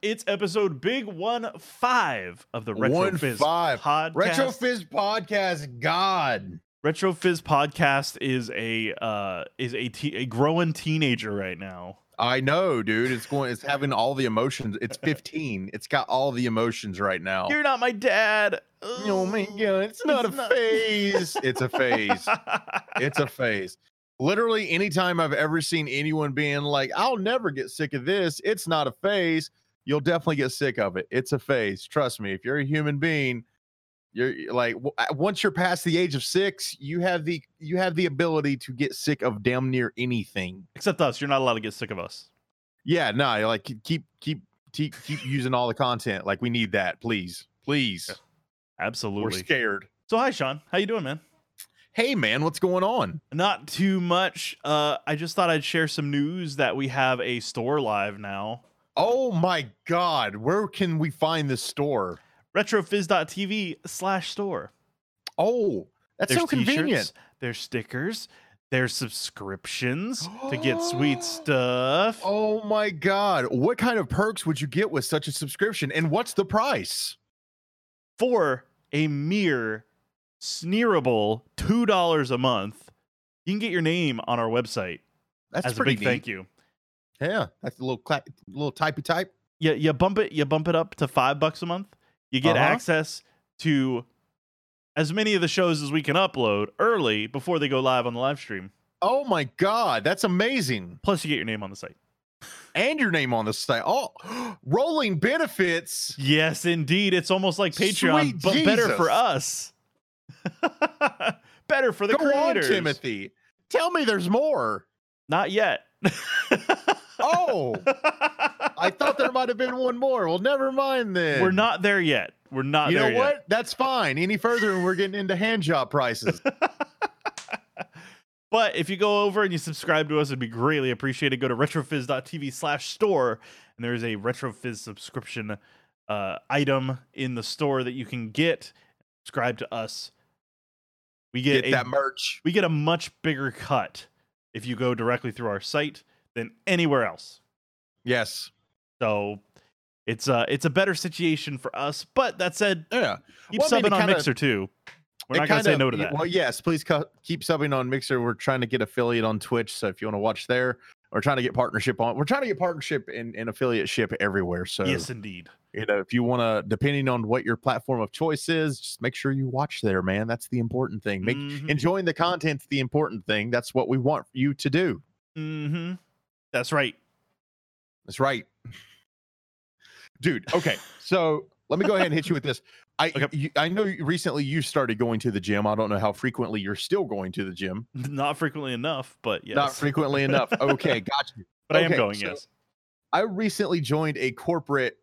It's episode big one five of the Retro One Fizz five. podcast. Retro Fizz podcast, God. Retro Fizz podcast is a uh is a te- a growing teenager right now. I know, dude. It's going. It's having all the emotions. It's 15. It's got all the emotions right now. You're not my dad. oh my god! It's not It's a not- phase. It's a phase. it's a phase. Literally, anytime I've ever seen anyone being like, "I'll never get sick of this," it's not a phase. You'll definitely get sick of it. It's a phase. Trust me. If you're a human being, you're like w- once you're past the age of six, you have the you have the ability to get sick of damn near anything. Except us. You're not allowed to get sick of us. Yeah, no, you're like keep keep keep keep using all the content. Like we need that, please, please. Absolutely. We're scared. So hi Sean, how you doing, man? Hey man, what's going on? Not too much. Uh I just thought I'd share some news that we have a store live now. Oh my god, where can we find this store? Retrofizz.tv slash store. Oh, that's There's so convenient. there's stickers, there's subscriptions to get sweet stuff. Oh my god, what kind of perks would you get with such a subscription and what's the price? for a mere sneerable two dollars a month, you can get your name on our website That's as a pretty big thank you. Yeah, that's a little cla- little typey type. Yeah, you bump it, you bump it up to five bucks a month. You get Uh-huh. access to as many of the shows as we can upload early before they go live on the live stream. Oh my god, that's amazing. Plus, you get your name on the site. And your name on the site. Oh, rolling benefits. Yes, indeed. It's almost like Patreon, Sweet but better for us. better for the Go on. Timothy. Tell me there's more. Not yet. Oh, I thought there might have been one more. Well, never mind then. We're not there yet. We're not there yet. You there know yet. what? That's fine. Any further, and we're getting into hand job prices. But if you go over and you subscribe to us, it'd be greatly appreciated. Go to retrofizz.tv slash store, and there's a RetroFizz subscription uh, item in the store that you can get. Subscribe to us. We get, Get a, that merch. we get a much bigger cut if you go directly through our site than anywhere else. Yes. So it's uh it's a better situation for us. But that said, Yeah. keep Well, I mean, subbing on kinda- Mixer too. We're not gonna say no to that. Well, yes, please cu- keep subbing on Mixer. We're trying to get affiliate on Twitch. So if you want to watch there, we're trying to get partnership on. We're trying to get partnership and, and affiliate ship everywhere. So yes, indeed. you know, if you want to, depending on what your platform of choice is, just make sure you watch there, man. That's the important thing. Make Mhm. enjoying the content's the important thing. That's what we want you to do. Mm-hmm. That's right. That's right. Dude, okay. So let me go ahead and hit you with this. I Okay. you, I know you- recently you started going to the gym. I don't know how frequently you're still going to the gym. Not frequently enough, but yes. Not frequently enough. Okay, got you. but I am going, so- yes. I recently joined a corporate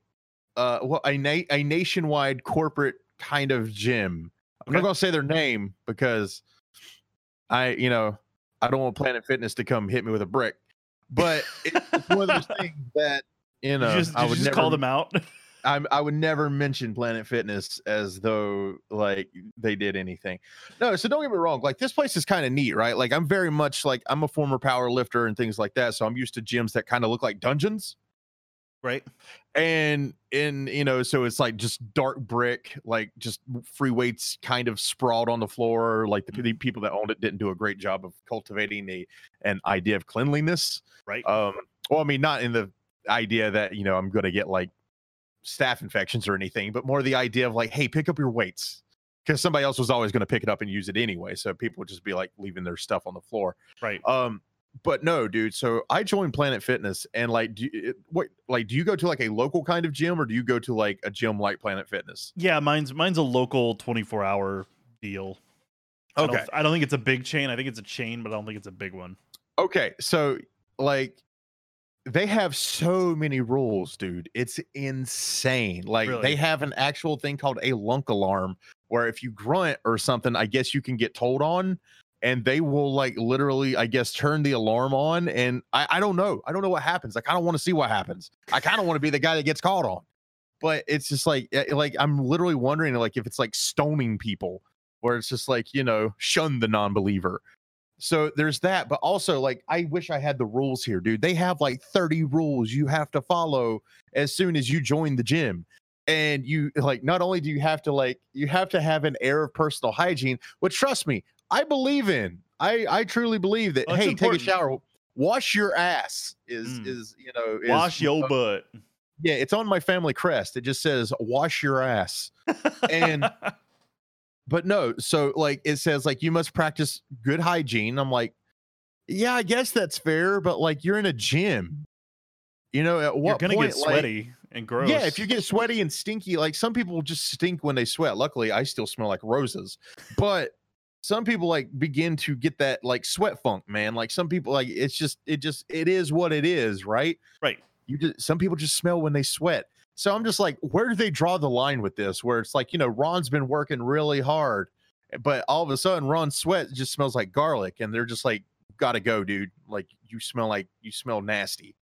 uh well a na- a nationwide corporate kind of gym. I'm not going to say their name because I, you know, I don't want Planet Fitness to come hit me with a brick. But it's one of those things that you know you just, I would just never call them out? I'm, I would never mention Planet Fitness as though like they did anything. No, so don't get me wrong. Like this place is kind of neat, right? Like I'm very much like I'm a former power lifter and things like that. So I'm used to gyms that kind of look like dungeons. Right. And in you know, so it's like just dark brick, like just free weights kind of sprawled on the floor. Like the, the people that owned it didn't do a great job of cultivating a an idea of cleanliness. Right. Um, well, I mean, not in the idea that you know I'm going to get like staph infections or anything, but more the idea of like, hey, pick up your weights because somebody else was always going to pick it up and use it anyway. So people would just be like leaving their stuff on the floor. right. Um, but no, dude. So I joined Planet Fitness, and like, do you, what, like, do you go to like a local kind of gym, or do you go to like a gym like Planet Fitness? Yeah, mine's mine's a local 24 hour deal. I don't, I don't think it's a big chain. I think it's a chain, but I don't think it's a big one. Okay, so like they have so many rules, dude. It's insane. Like Really? they have an actual thing called a lunk alarm where if you grunt or something, I guess you can get told on and they will like literally, I guess, turn the alarm on. And I, I don't know. I don't know what happens. I don't want to see what happens. I kind of want to be the guy that gets called on. But it's just like eh, like I'm literally wondering like if it's like stoning people where it's just like, you know, shun the non-believer so there's that, but also like I wish I had the rules here, dude. They have like 30 rules you have to follow as soon as you join the gym. And you like not only do you have to like you have to have an air of personal hygiene, which trust me, I believe in. I I truly believe that hey, important. take a shower, wash your ass is Mm. is you know is, Wash your butt. yeah, it's on my family crest. It just says wash your ass. and- but no so like it says like you must practice good hygiene i'm like yeah i guess that's fair but like you're in a gym you know at what you're gonna point get like- sweaty and gross. yeah if you get sweaty and stinky like some people just stink when they sweat luckily i still smell like roses but some people like begin to get that like sweat funk man like some people like it's just it just it is what it is right right. you just some people just smell when they sweat. So I'm just like, where do they draw the line with this? Where it's like, you know, Ron's been working really hard, but all of a sudden Ron's sweat just smells like garlic, and they're just like, gotta go, dude. Like you smell like you smell nasty.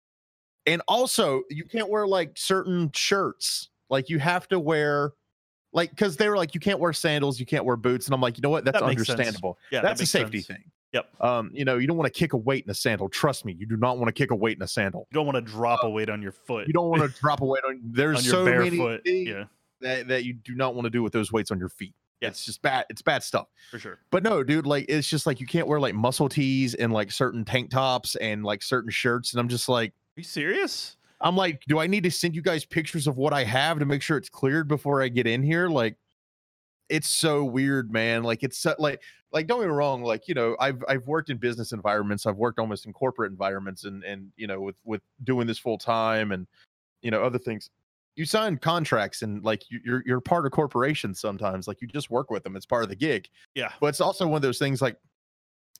And also, you can't wear like certain shirts. Like you have to wear like because they were like, you can't wear sandals, you can't wear boots. And I'm like, you know what? That's That understandable. Yeah, that That's a safety sense. thing. Yep. Um, you know, you don't want to kick a weight in a sandal. Trust me, you do not want to kick a weight in a sandal You don't want to drop a weight on your foot. you don't want to drop a weight on there's on your so bare many foot. things Yeah, that, that you do not want to do with those weights on your feet Yeah. it's just bad it's bad stuff for sure. but no dude like it's just like you can't wear like muscle tees and like certain tank tops and like certain shirts and i'm just like Are you serious? I'm like do i need to send you guys pictures of what i have to make sure it's cleared before i get in here? Like it's so weird man. Like it's so, like like don't get me wrong like you know i've i've worked in business environments. I've worked almost in corporate environments and and you know with with doing this full time and you know other things. You sign contracts and like you- you're you're part of corporations sometimes. Like you just work with them. It's part of the gig. Yeah. but it's also one of those things like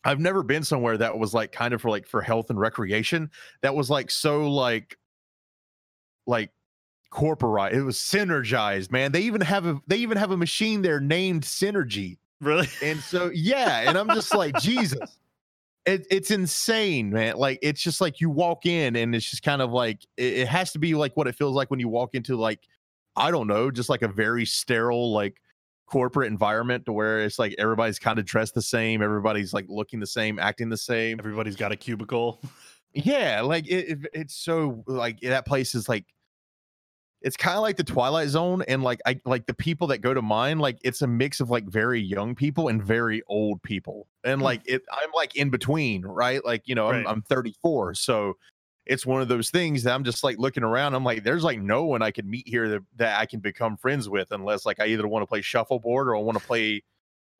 i've never been somewhere that was like kind of for like for health and recreation that was like so like like corporate it was synergized man. They even have a they even have a machine there named synergy. Really? and so yeah and i'm just like jesus. It, it's insane man. Like it's just like you walk in and it's just kind of like it, it has to be like what it feels like when you walk into like i don't know just like a very sterile like corporate environment to where it's like everybody's kind of dressed the same everybody's like looking the same acting the same. Everybody's got a cubicle. yeah like it, it- it's so like that place is like it's kind of like the twilight zone and like i like the people that go to mine like it's a mix of like very young people and very old people and Hmm. like it i'm like in between right like you know I'm, I'm 34 so it's one of those things that i'm just like looking around i'm like there's like no one i can meet here that, that i can become friends with unless like i either want to play shuffleboard or i want to play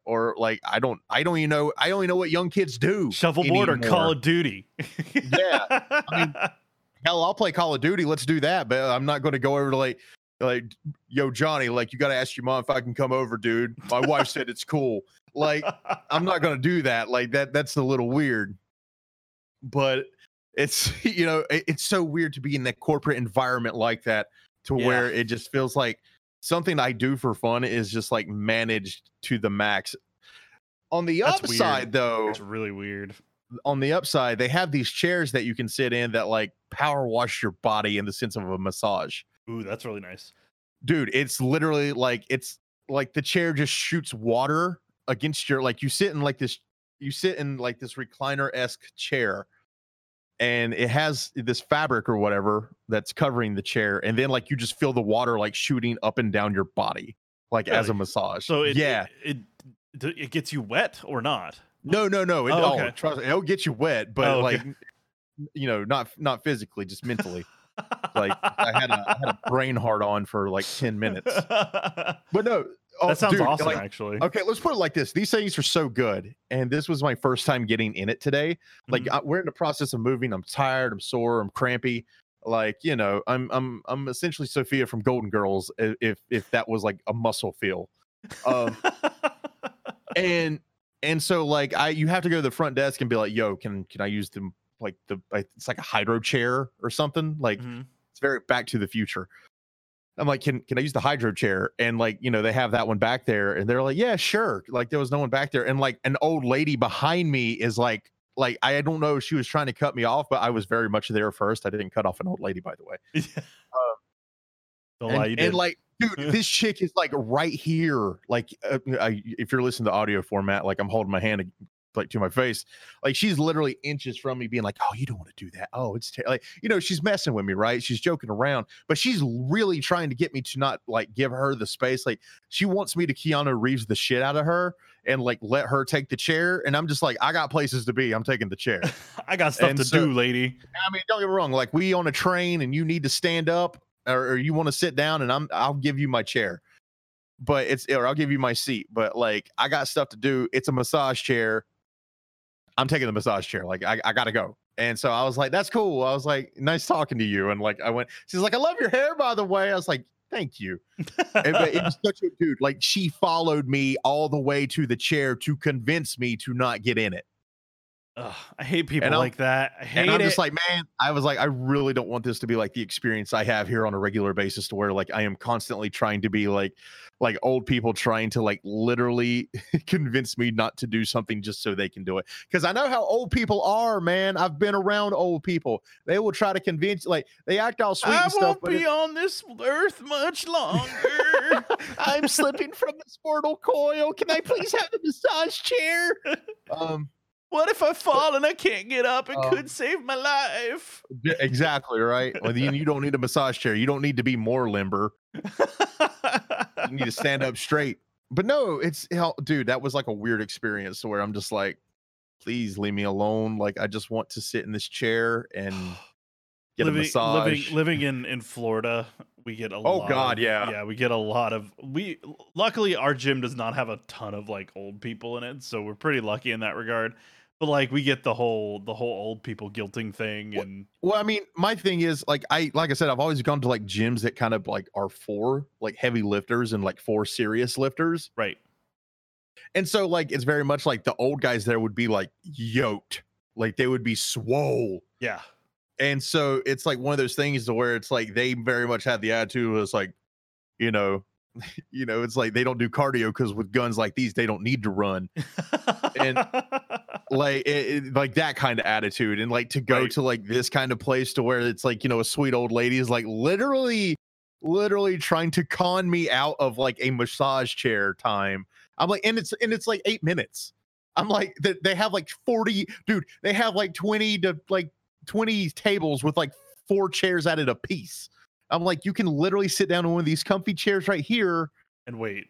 or like i don't i don't even know i only know what young kids do Shuffleboard or. Call of Duty? Yeah, I mean, hell, I'll play Call of Duty. Let's do that. But I'm not going to go over to like, like, yo, Johnny, like, you got to ask your mom if I can come over, dude. My wife said it's cool. Like, I'm not going to do that. Like that. That's a little weird. But it's you know, it- it's so weird to be in that corporate environment like that, to Yeah. where it just feels like something I do for fun is just like managed to the max. On the That's weird. upside, though, it's really weird. on the upside, they have these chairs that you can sit in that like power wash your body in the sense of a massage. Ooh, that's really nice. Dude, it's literally like it's like the chair just shoots water against your like you sit in like this you sit in like this recliner-esque chair and it has this fabric or whatever that's covering the chair and then like you just feel the water like shooting up and down your body like as a massage. So it, yeah. it, it it gets you wet or not? No, no, no. it, oh, okay. oh, trust, it'll get you wet, but Oh, okay. like, you know, not not physically, just mentally. like I had a I had a brain hard on for like ten minutes. But no, oh, that sounds dude, awesome, like, actually. okay, let's put it like this: these things are so good, and this was my first time getting in it today. Like Mhm. I, we're in the process of moving. I'm tired. I'm sore. I'm crampy. Like you know, I'm I'm I'm essentially Sophia from Golden Girls. If if that was like a muscle feel. Um, and and so like I you have to go to the front desk and be like, yo, can can I use the like the it's like a hydro chair or something? Like Mhm. it's very back to the future. I'm like, can can I use the hydro chair? And like, you know, they have that one back there, and they're like, yeah, sure. Like there was no one back there, and like an old lady behind me is like, like I don't know if she was trying to cut me off, but I was very much there first. I didn't cut off an old lady, by the way. Yeah. Don't and, you and, like dude this chick is like right here like uh, I, if you're listening to audio format like i'm holding my hand like to my face. Like she's literally inches from me, being like, "Oh, you don't want to do that. Oh, it's ter-. like you know, she's messing with me, right? She's joking around, but she's really trying to get me to not like give her the space. Like she wants me to Keanu Reeves the shit out of her and like let her take the chair. And I'm just like, I got places to be. I'm taking the chair. I got stuff And to so- do, lady. I mean, don't get me wrong. Like we on a train and you need to stand up or, or you want to sit down, and I'm I'll give you my chair. But it's or I'll give you my seat. But like I got stuff to do. It's a massage chair. I'm taking the massage chair. Like I, I gotta go. And so I was like, that's cool. I was like, nice talking to you. And like I went, she's like, I love your hair, by the way. I was like, thank you. And, but it was such a dude. Like she followed me all the way to the chair to convince me to not get in it. Ugh, I hate people And like that. I hate and I'm it. just like, man, I was like, I really don't want this to be like the experience I have here on a regular basis to where like I am constantly trying to be like like old people trying to like literally convince me not to do something just so they can do it. Because I know how old people are, man. I've been around old people. They will try to convince like they act all sweet I and stuff. won't be it's- on this earth much longer. I'm slipping from this sportal coil. Can I please have the massage chair? Um what if I fall and I can't get up? It Um, could save my life. exactly right. Well, then you don't need a massage chair. You don't need to be more limber. you need to stand up straight. But no, it's hell, dude. That was like a weird experience to where I'm just like, please leave me alone. Like I just want to sit in this chair and get living, a massage. living living in in Florida, we get a Oh, lot God, of- yeah. yeah, we get a lot of we. Luckily, our gym does not have a ton of like old people in it, so we're pretty lucky in that regard. But like, we get the whole the whole old people guilting thing, and well, I mean, my thing is like I like I said, I've always gone to like gyms that kind of like are for like heavy lifters and like for serious lifters. right, And so like it's very much like the old guys there would be like yoked. Like they would be swole. yeah, and so it's like one of those things to where it's like they very much had the attitude was like you know you know it's like they don't do cardio because with guns like these they don't need to run. And- like it, it- like that kind of attitude and like to go Right. to like this kind of place to where it's like you know a sweet old lady is like literally literally trying to con me out of like a massage chair time. I'm like and it's and it's like eight minutes. I'm like they, they have like 40 dude they have like 20 to like 20 tables with like four chairs at it a piece i'm like you can literally sit down on one of these comfy chairs right here and wait,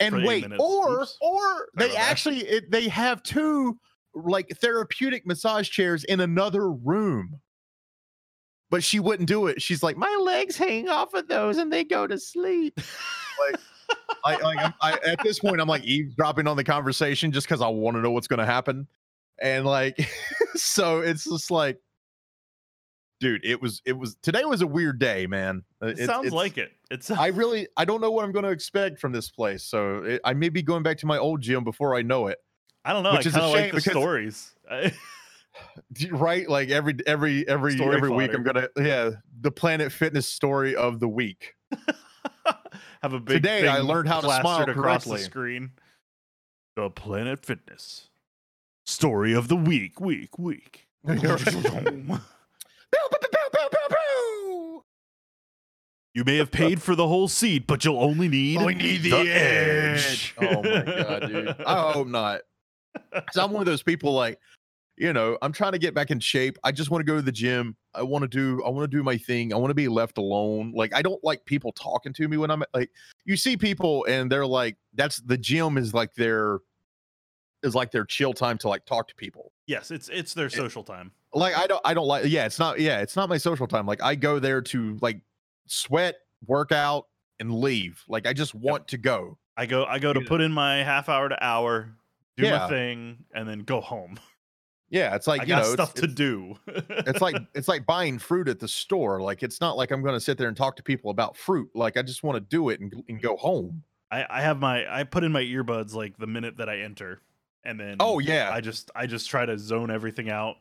and wait. or Oops. or they actually it, they have two like therapeutic massage chairs in another room. But she wouldn't do it. She's like my legs hang off of those and they go to sleep. I, like I, at this point i'm like eavesdropping on the conversation just because i want to know what's going to happen. And like so it's just like dude it was it was today was a weird day man it sounds it's- like it. It's I really I don't know what I'm going to expect from this place. So it, I may be going back to my old gym before I know it. I don't know. which I is a of like shame the because- stories. Right? Like every every every Story every week I'm gonna yeah the Planet Fitness story of the week. have a big Today, I learned how to smile plastered across the screen. The Planet Fitness story of the week, week, week. You may have paid for the whole seat, but you'll only need, Only need the, edge. Oh my god, dude! I hope not. 'Cause I'm one of those people like, you know, I'm trying to get back in shape. I just want to go to the gym. I want to do. I want to do my thing. I want to be left alone. Like I don't like people talking to me when I'm like. You see people and they're like, that's the gym is like their is like their chill time to like talk to people. Yes, it's it's their social time. Like I don't I don't like yeah, it's not yeah, it's not my social time. Like I go there to like sweat, work out, and leave. Like I just want to go. I go I go to put in my half hour to hour, do Yeah. my thing, and then go home. Yeah, it's like I you got know, stuff it's, to it's- do. it's like it's like buying fruit at the store. Like it's not like I'm going to sit there and talk to people about fruit. Like I just want to do it and, and go home. I, I have my I put in my earbuds like the minute that I enter, and then Oh yeah, I just I just try to zone everything out,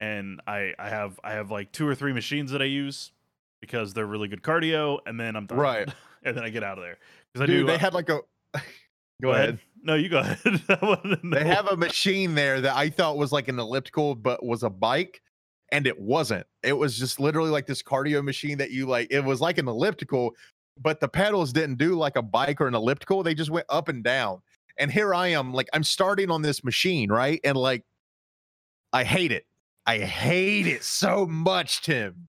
and I I have I have like two or three machines that I use because they're really good cardio, and then I'm done. Right. and then I get out of there because I dude. do. they uh, had like a. go ahead. No, you go ahead. They have a machine there that I thought was like an elliptical, but was a bike, and it wasn't. It was just literally like this cardio machine that you like. It was like an elliptical, but the pedals didn't do like a bike or an elliptical. They just went up and down. And here I am, like I'm starting on this machine, right? And like I hate it. I hate it so much, Tim.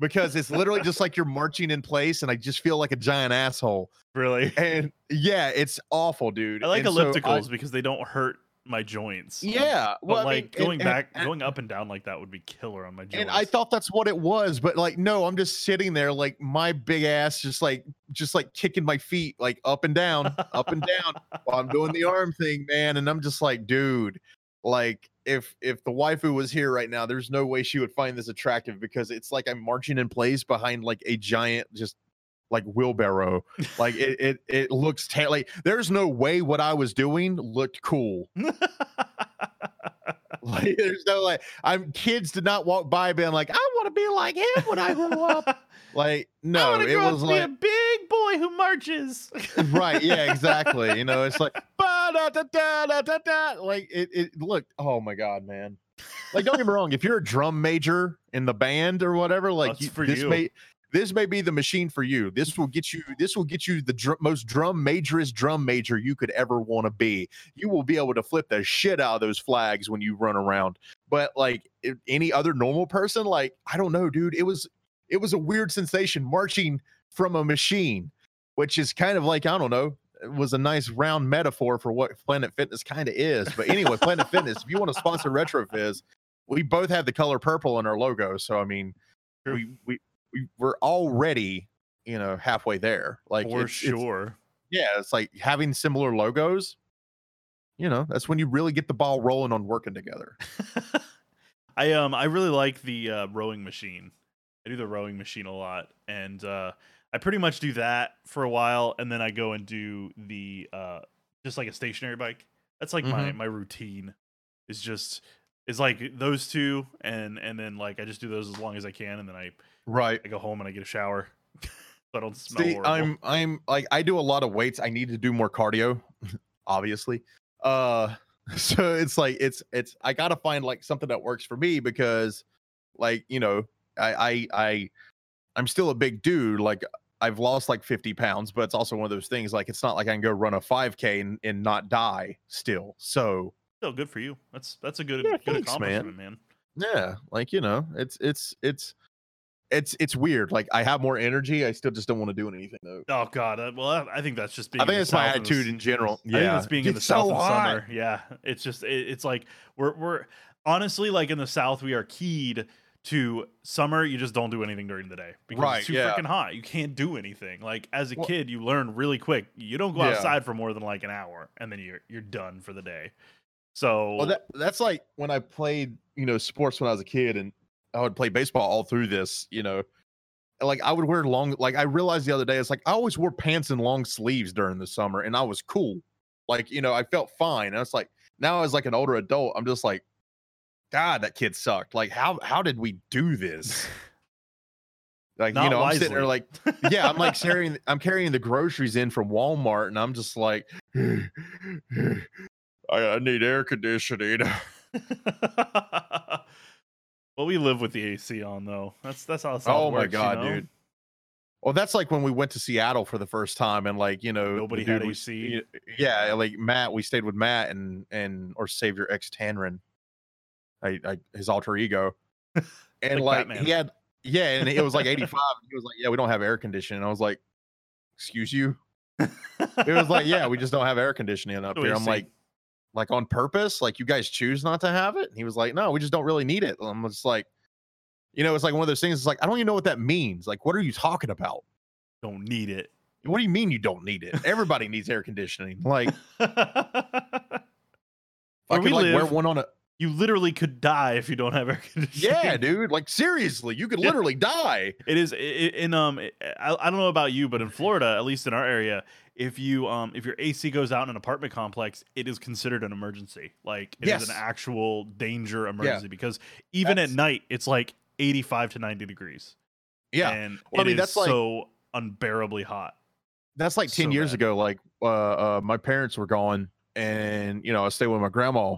Because it's literally just like you're marching in place, and I just feel like a giant asshole. Really? And yeah, it's awful, dude. I like And so I- ellipticals because they don't hurt my joints. yeah, But well, I mean, like going and- back, and- going up and down like that would be killer on my joints. and I thought that's what it was, but like, no, I'm just sitting there, like my big ass, just like, just like kicking my feet, like up and down, up and down, while I'm doing the arm thing, man. And I'm just like, dude, like, if if the waifu was here right now, there's no way she would find this attractive because it's like I'm marching in place behind like a giant, just like wheelbarrow. like it, it, it looks ta- like there's no way what I was doing looked cool. Like there's no like I'm kids did not walk by being like, I want to be like him when I grow up. Like, no, it was to be like a big boy who marches. right, yeah, exactly. You know, it's like ba da da da da da. Like it it looked, oh my god, man. Like, don't get me wrong, if you're a drum major in the band or whatever, like you, for this you. may this may be the machine for you. This will get you. This will get you the dr- most drum majorist drum major you could ever want to be. You will be able to flip the shit out of those flags when you run around. But like any other normal person, like I don't know, dude. It was it was a weird sensation marching from a machine, which is kind of like I don't know. It was a nice round metaphor for what Planet Fitness kind of is. But anyway, Planet Fitness, if you want to sponsor RetroFizz, we both have the color purple in our logo. So I mean, we we we we're already you know halfway there. Like For it's- it's- sure. yeah, it's like having similar logos. You know, that's when you really get the ball rolling on working together. I um I really like the uh, rowing machine. I do the rowing machine a lot, and uh, I pretty much do that for a while, and then I go and do the uh, just like a stationary bike. That's like my Mm-hmm. my routine. Is just is like those two, and and then like I just do those as long as I can, and then I Right. I go home and I get a shower, so I don't smell See, horrible. I'm I'm like I do a lot of weights. I need to do more cardio, obviously. Uh so it's like it's it's I gotta find like something that works for me because like, you know, I I I I'm still a big dude. Like I've lost like 50 pounds, but it's also one of those things like it's not like I can go run a 5k and, and not die still. So Still good for you. That's that's a good Yeah, good thanks, man. accomplishment, man. yeah, like you know, it's it's it's it's it's weird. Like I have more energy. I still just don't want to do anything though. Oh God! uh, Well, I- I think that's just being. I think it's my South in the attitude in general. I think Yeah, that's being in the It's south so hot. summer. Yeah, it's just it, it's like we're we're honestly like in the south we are keyed to summer. You just don't do anything during the day because Right, it's too yeah. freaking hot. You can't do anything. Like as a Well- kid, you learn really quick. You don't go Yeah. outside for more than like an hour, and then you're you're done for the day. So Well, that that's like when I played, you know, sports when I was a kid, and I would play baseball all through this. You know, like I would wear long. Like I realized the other day, it's like I always wore pants and long sleeves during the summer, and I was cool. Like you know, I felt fine. And it's like now as like an older adult, I'm just like, God, that kid sucked. Like how how did we do this? Like Not you know, I'm sitting there like, yeah, I'm like carrying I'm carrying the groceries in from Walmart, and I'm just like, I, I need air conditioning. well, we live with the AC on though. That's that's how. Oh my works, you god, know? dude. Well, that's like when we went to Seattle for the first time, and like you know, Nobody had AC. Yeah, like Matt, we stayed with Matt and and or Savior X Tanrin, I, I his alter ego, and Like like, he had yeah, and it was like 85. he was like, yeah, we don't have air conditioning. I was like, excuse you. It was like, yeah, we just don't have air conditioning up No here. I'm like, like on purpose, like you guys choose not to have it. And he was like, no, we just don't really need it. I'm just like, you know, it's like one of those things. It's like I don't even know what that means. Like, what are you talking about? don't need it. What do you mean you don't need it? Everybody needs air conditioning. Like, I could like wear one on a you literally could die if you don't have air conditioning. yeah, dude. Like seriously, you could literally die. It is in um. I, I don't know about you, but in Florida, at least in our area, if you um if your AC goes out in an apartment complex, it is considered an emergency. Like it is Yes. an actual danger emergency because even That's- at night it's like eighty five to ninety degrees. Yeah, and Well, I mean, is that's like- so unbearably hot. that's like 10 so years bad. ago like uh, uh my parents were gone and you know i stayed with my grandma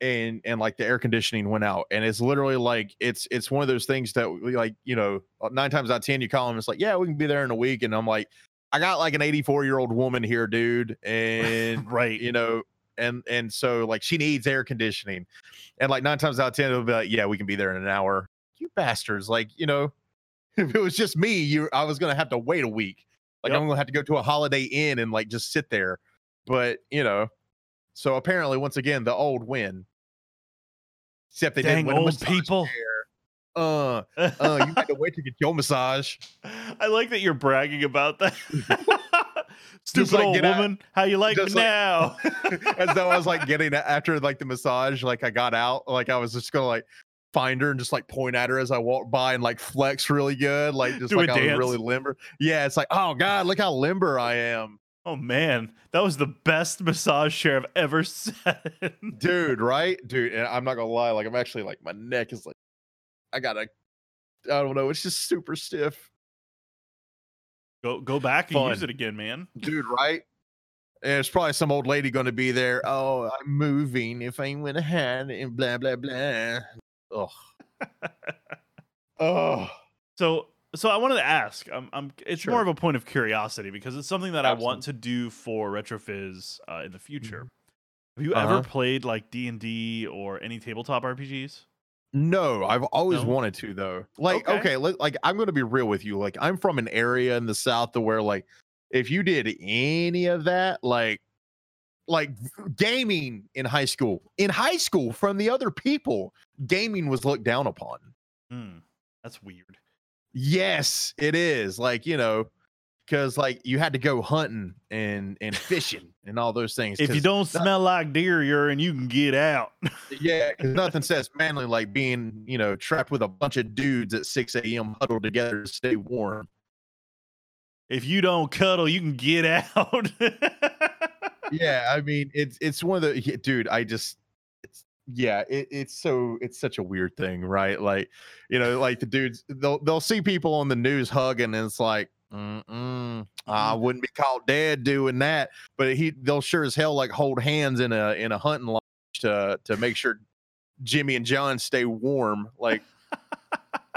and and like the air conditioning went out and it's literally like it's it's one of those things that we like you know nine times out of ten you call them it's like yeah we can be there in a week and i'm like I got like an 84 year old woman here, dude, and right. you know, and and so like she needs air conditioning, and like nine times out of ten it'll be like, yeah, we can be there in an hour. You bastards, like you know, if it was just me, you I was gonna have to wait a week. Like Yep. I'm gonna have to go to a Holiday Inn and like just sit there. But you know, so apparently once again the old win. Except they Dang didn't win old people. chair. Uh, uh, you had to wait to get your massage. I like that you're bragging about that. Stupid like, old get out- woman, how you like me like- now? as though I was like getting after like the massage, like I got out, like I was just gonna like find her and just like point at her as I walk by and like flex really good, like just Do like I was really limber. Yeah, it's like, oh god, look how limber I am, oh man, that was the best massage chair I've ever sat in. dude. Right, dude. And I'm not gonna lie, like I'm actually like my neck is like, I gotta, I don't know, it's just super stiff, Go go back and use it again, man. dude. Right. And it's probably some old lady going to be there. Oh, I'm moving. If I went ahead and blah blah blah. Ugh. oh. So so I wanted to ask. I'm, I'm it's more of a point of curiosity because it's something that I want to do for Retrofizz uh, in the future. Have you ever Uh-huh. played like D and D or any tabletop RPGs? No, I've always No? wanted to though. Like, Okay. okay, like I'm gonna be real with you. Like, I'm from an area in the south to where, like, if you did any of that, like, like gaming in high school, in high school from the other people, gaming was looked down upon. Hmm, that's weird. Yes, it is. Like, you know, because like you had to go hunting and and fishing and all those things. If you don't not- smell like deer urine, you can get out. Yeah, because nothing says manly like being, you know, trapped with a bunch of dudes at 6 a.m. huddled together to stay warm. if you don't cuddle, you can get out. Yeah, I mean, it's it's one of the yeah, dude. I just, it's yeah, it, it's so it's such a weird thing, right? Like, you know, like the dudes they'll they'll see people on the news hugging, and it's like. Mm-mm, I mm. wouldn't be caught dead doing that, but he they'll sure as hell like hold hands in a in a hunting lodge to to make sure Jimmy and John stay warm. Like,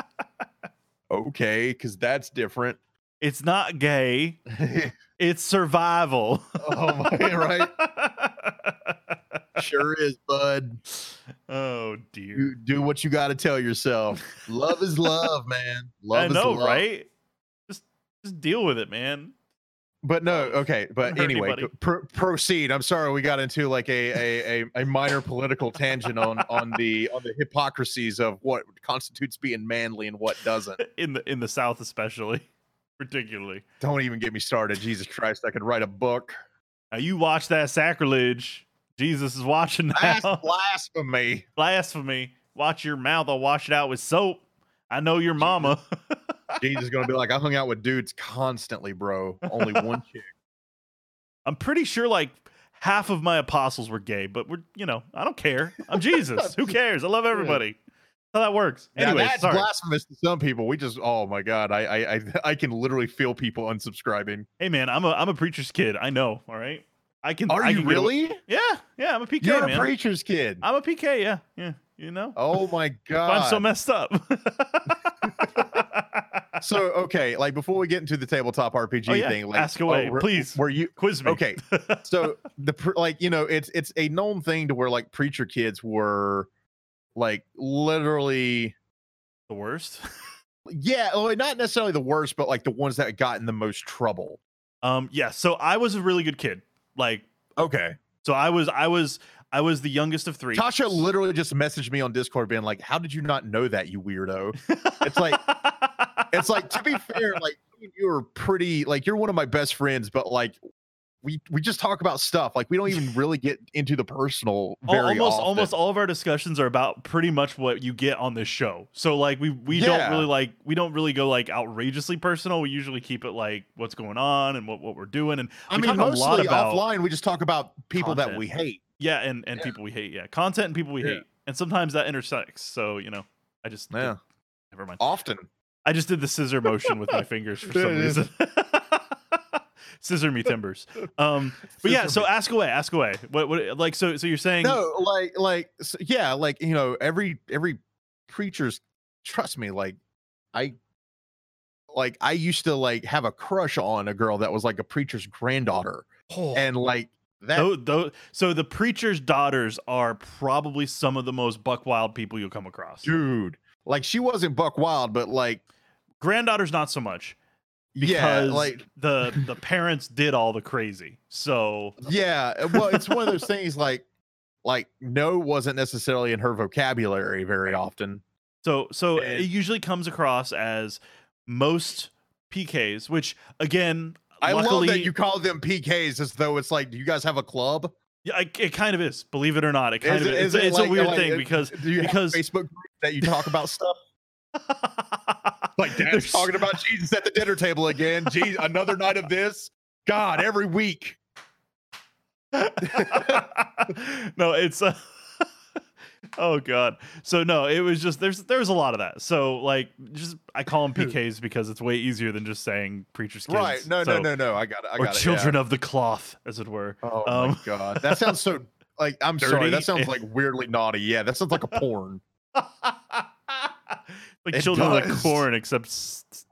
okay, because that's different. it's not gay. It's survival. oh my, right? Sure is, bud. oh dear. You do what you got to tell yourself. Love is love, man. Love I is know, love. right? Just deal with it, man. But no, um, okay. But anyway, pro- proceed. I'm sorry we got into like a, a a a minor political tangent on on the on the hypocrisies of what constitutes being manly and what doesn't. In the in the South, especially, particularly. Don't even get me started. Jesus Christ, I could write a book. Now you watch that sacrilege. Jesus is watching That's now. blasphemy. Blasphemy. Watch your mouth. I'll wash it out with soap. I know your mama. Jesus is gonna be like, I hung out with dudes constantly, bro. Only one chick. I'm pretty sure like half of my apostles were gay, but we're you know I don't care. I'm Jesus. Who cares? I love everybody. How that works. Anyway, that's sorry. blasphemous to some people. We just, oh my god, I, I, I, I can literally feel people unsubscribing. hey man, I'm a I'm a preacher's kid. I know. All right. I can. Are I you can get really? Yeah. Yeah. I'm a PK You're man. a preacher's kid. I'm a PK. Yeah. Yeah. You know. Oh my god. I'm so messed up. so okay, like before we get into the tabletop RPG Oh, yeah. thing, like Ask away, were- please. Were you Quiz me. okay? So the like you know it's it's a known thing to where like preacher kids were like literally the worst. yeah, well, not necessarily the worst, but like the ones that got in the most trouble. Um. Yeah. So I was a really good kid. Like. Okay. So I was. I was. I was the youngest of three. Tasha literally just messaged me on Discord being like, How did you not know that, you weirdo? It's like it's like to be fair, like you are pretty like you're one of my best friends, but like we we just talk about stuff. Like we don't even really get into the personal very almost often. almost all of our discussions are about pretty much what you get on this show. So like we we don't really like we don't really go like outrageously personal. We usually keep it like what's going on and what, what we're doing. And I mean, talk a lot mostly about offline, we just talk about people that we hate. Yeah, and and Yeah. people we hate. Yeah, content and people we Yeah. hate. And sometimes that intersects. So you know, I just did- Yeah, never mind. often. I just did the scissor motion with my fingers for some reason. scissor me timbers. Um, but yeah, so ask away, ask away. What what like so so you're saying no, like like s yeah, like you know, every every preacher's trust me, like I like I used to like have a crush on a girl that was like a preacher's granddaughter, Oh, and like that. so the preacher's daughters are probably some of the most buck wild people you'll come across. dude, like she wasn't buck wild, but like Granddaughters, not so much yeah, because like the the parents did all the crazy. So yeah. Well, it's one of those things like like no wasn't necessarily in her vocabulary very often. So so And- it usually comes across as most PKs, which again, I luckily, love that you call them PKs as though it's like, do you guys have a club? yeah, I- it kind of is. Believe it or not, it kind Is of it- is. It's, it it's like- a weird like, thing uh, because because have a Facebook group that you talk about stuff? Like dad's There's- talking about Jesus at the dinner table again. Geez, another night of this. God, every week. no, it's uh, oh god. So no, it was just there's there's a lot of that. So like just I call them PKs because it's way easier than just saying preacher's kids. Right. No, So- no, no, no. I got it. I or got children yeah. of the cloth, as it were. Oh um, my god. That sounds so like I'm Dirty sorry. That sounds like weirdly naughty. Yeah, that sounds like a porn. like It children of the does. corn, except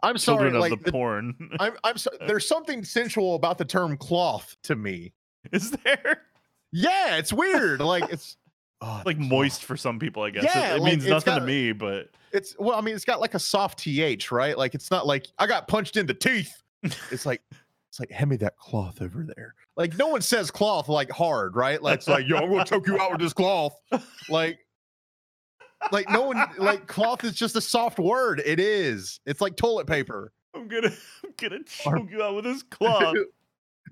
I'm sorry. children of Like the, the- porn. I'm I'm so, there's something sensual about the term cloth to me. Is there Yeah, it's weird. Like it's oh, like moist for some people? I guess It- Yeah, it, like, means nothing to me, but It's well, I mean, it's got like a soft th, right? Like it's not like I got punched in the teeth. It's like it's like hand me that cloth over there. Like no one says cloth like hard, right? Like it's like yo, I'm gonna choke you out with this cloth. Like, like no one like cloth is just a soft word. It is. It's like toilet paper, I'm gonna I'm gonna choke you out with this cloth.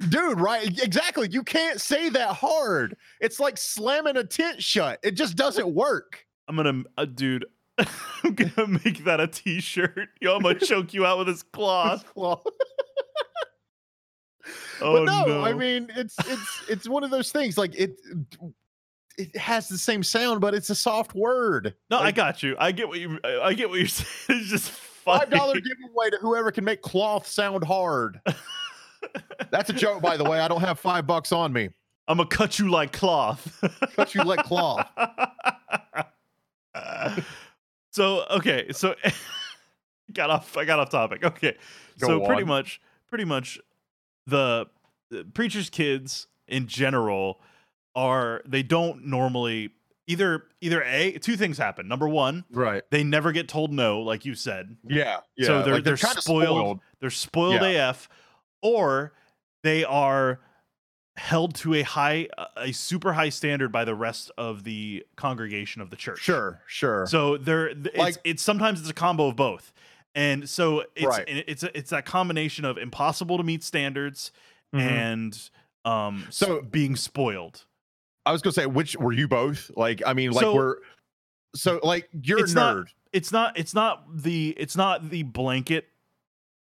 dude. Right? Exactly. You can't say that hard. It's like slamming a tent shut. It just doesn't work. I'm gonna, uh, dude. I'm gonna make that a T-shirt. Yo, I'm gonna choke you out with this cloth. Cloth. Oh but no, no! I mean it's it's it's one of those things like it it has the same sound, but it's a soft word. no, I got you. I get what you. I get what you're saying. It's just Five dollar giveaway to whoever can make cloth sound hard. That's a joke, by the way. I don't have five bucks on me. I'm gonna cut you like cloth. Cut you like cloth. so okay, so got off. I got off topic. Okay, so Go pretty much, pretty much, the, the preacher's kids in general are they don't normally either either a two things happen. Number one, Right. they never get told no, like you said. Yeah. Yeah. So they're like, they're, kinda spoiled, They're spoiled Yeah. AF, or they are held to a high, a super high standard by the rest of the congregation of the church. Sure. Sure. So there, th- it's, Like- it's sometimes it's a combo of both, and so it's Right. it's a, it's that combination of impossible to meet standards Mhm. and um So- being spoiled. I was gonna say, which were you both? Like, I mean, like So- we're so like you're a It's not- nerd. it's not it's not the it's not the blanket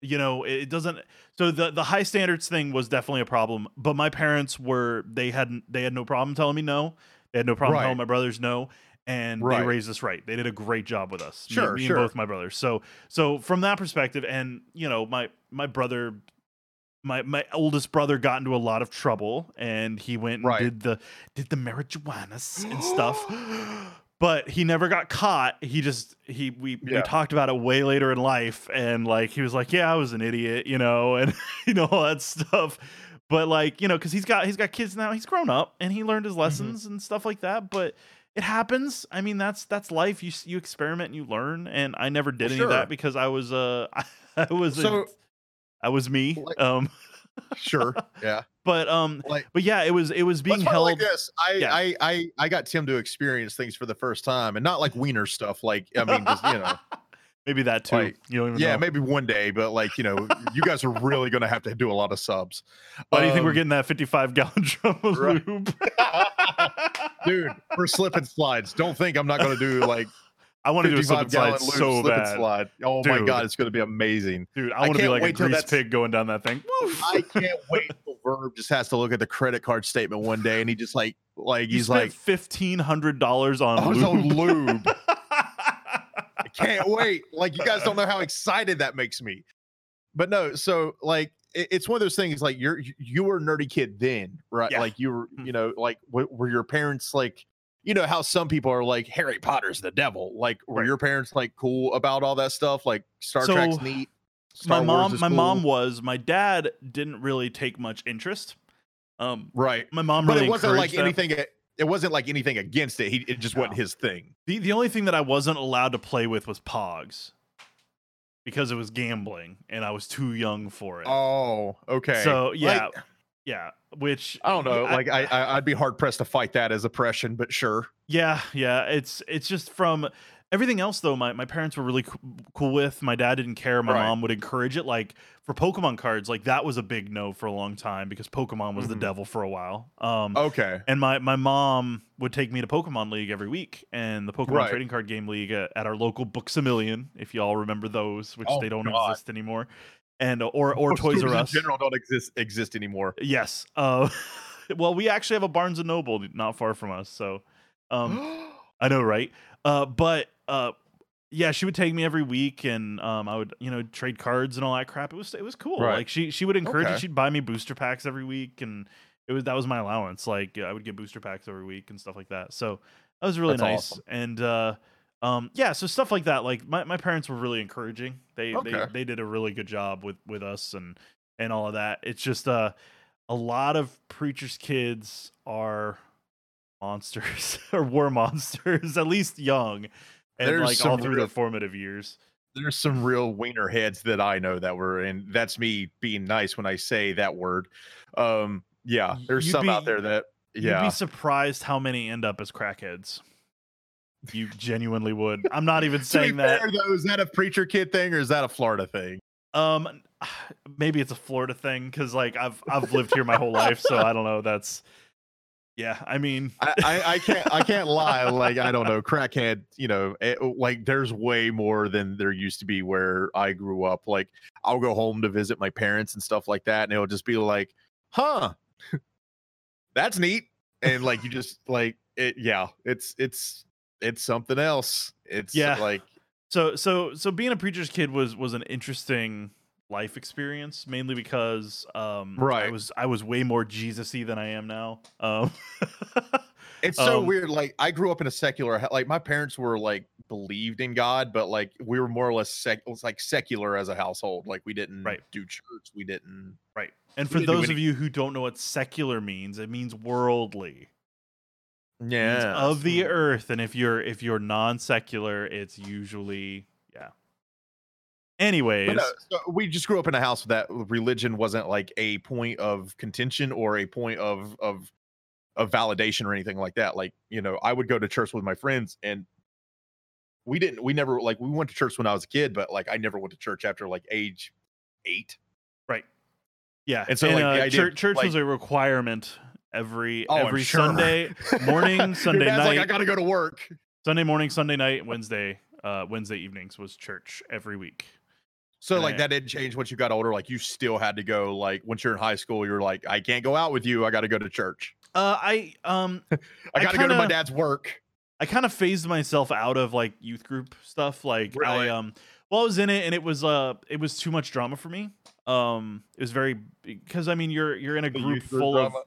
you know it doesn't so the the high standards thing was definitely a problem but my parents were they hadn't they had no problem telling me no they had no problem Right. telling my brothers no and Right. they raised us right they did a great job with us me- Sure, me, sure. and both my brothers so so from that perspective and you know my my brother my my oldest brother got into a lot of trouble and he went and Right. did the did the marijuanas and stuff but he never got caught he just he we, we talked about it way later in life and like he was like yeah i was an idiot you know and you know all that stuff but like you know because he's got he's got kids now he's grown up and he learned his Mm-hmm. lessons and stuff like that but it happens i mean that's that's life you you experiment and you learn and i never did Well, any of that because i was uh i was a- So- i was me Like- um Sure. Yeah. But um Like but yeah it was it was being Let's put it held like this. I, Yeah. I I I got Tim to experience things for the first time, and not like wiener stuff. Like I mean, just you know, maybe that too like, you don't even yeah, know. maybe one day. But like you know, you guys are really gonna have to do a lot of subs. why do you think we're Um, getting that 55 gallon drum of Right. lube dude? For slip and slides, don't think I'm not gonna do like i want to do a slip and slide so slip and bad slide. Oh my god, it's gonna be amazing. dude i I want to be like a grease pig going down that thing Woof. I can't wait till Verb just has to look at the credit card statement one day, and he just like like You he's like, fifteen hundred dollars on was lube. on lube. I can't wait. Like you guys don't know how excited that makes me. But no, so like it- it's one of those things. Like you're you were a nerdy kid then, right? Yeah. Like you were, Mm. you know, like w- were your parents like, you know, how some people are like Harry Potter's the devil. Like were Right. your parents like cool about all that stuff? Like Star So- Trek's neat. Star my mom my mom was. My dad didn't really take much interest. Um, right, my mom but it wasn't like them. anything. It wasn't like anything against it. He it just wasn't his thing. The the only thing that I wasn't allowed to play with was Pogs because it was gambling and I was too young for it. Oh, okay. So yeah, Like, yeah. Which I don't know. I- like I, I I'd be hard pressed to fight that as oppression, but sure. Yeah, yeah. It's it's just from everything else though. My my parents were really co- cool with. My dad didn't care. My Right. mom would encourage it. Like for Pokemon cards, like that was a big no for a long time because Pokemon was Mhm. the devil for a while. Um, Okay. and my my mom would take me to Pokemon League every week, and the Pokemon Right. Trading Card Game League at, at our local Books a Million, if you all remember those, which Oh, they don't God. exist anymore, and or or Most Toys R in general don't exist exist anymore. Yes. Uh, well, we actually have a Barnes and Noble not far from us, so um, I know, right? Uh, but uh, yeah, she would take me every week, and um, I would, you know, trade cards and all that crap. It was it was cool. Right. Like she she would encourage Okay. it. She'd buy me booster packs every week, and it was that was my allowance. Like I would get booster packs every week and stuff like that. So that was really That's nice. awesome. And uh, um, yeah, so stuff like that. Like my, my parents were really encouraging. They they Okay. they did a really good job with with us and and all of that. It's just uh a lot of preachers' kids are monsters or were monsters, at least young, and There's like all through real- their formative years. There's some real wiener heads that I know that were, and that's me being nice when I say that word. Um, yeah, there's you'd some out there that, You'd yeah, be surprised how many end up as crackheads. You genuinely would. I'm not even saying that. fair, though, is that a preacher kid thing or is that a Florida thing? Um, maybe it's a Florida thing because like I've I've lived here my whole life, so I don't know. That's yeah. I mean, I, I, I can't I can't lie. Like I don't know, crackhead. You know, eh, like there's way more than there used to be where I grew up. Like I'll go home to visit my parents and stuff like that, and it'll just be like, "Huh, that's neat," and like you just like it. Yeah, it's it's it's something else. It's Yeah. like so so so being a preacher's kid was was an interesting life experience, mainly because um right. I was I was way more Jesus-y than I am now. Um, It's so Um, weird. Like I grew up in a secular, like my parents were like believed in God, but like we were more or less sec, like secular as a household. Like we didn't Right. do church. We didn't. right. And for those of you who don't know what secular means, it means worldly. Yeah. of the earth and if you're if you're non-secular it's usually yeah anyways no, so we just grew up in a house that religion wasn't like a point of contention or a point of of of validation or anything like that. Like you know, I would go to church with my friends and. We didn't. We never like. We went to church when I was a kid, but like I never went to church after like age eight. right yeah And so, like, the uh, church, church like- was a requirement every Oh, every sure. sunday morning sunday dad's night Like, I gotta go to work. sunday morning sunday night wednesday uh wednesday evenings was church every week So And like I- that didn't change once you got older. Like you still had to go. Like once you're in high school, you're like, I can't go out with you. I got to go to church. uh i um I got to go to my dad's work. I kind of phased myself out of like youth group stuff. Like? I um well I was in it and it was uh it was too much drama for me. Um it was very because I mean you're you're in a The group full of drama.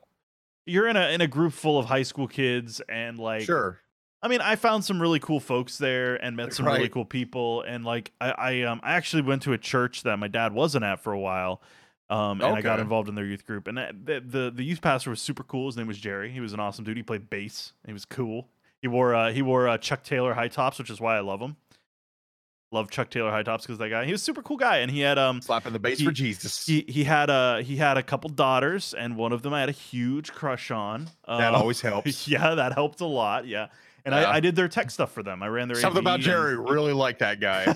You're in a in a group full of high school kids and like sure. I mean I found some really cool folks there and met some really cool people and like I I um I actually went to a church that my dad wasn't at for a while. Um, and I got involved in their youth group, and that, the, the the youth pastor was super cool. His name was Jerry. He was an awesome dude. He played bass. He was cool. He wore uh, he wore uh, Chuck Taylor high tops, which is why I love him. Love Chuck Taylor high tops because that guy. He was a super cool guy, and he had um Slapping the bass he- for Jesus. he he had a he had a couple daughters, and one of them I had a huge crush on. that Uh, always helps. yeah, that helped a lot. Yeah, and Yeah. I, I did their tech stuff for them. I ran their Something AV about and- Jerry. Really like that guy.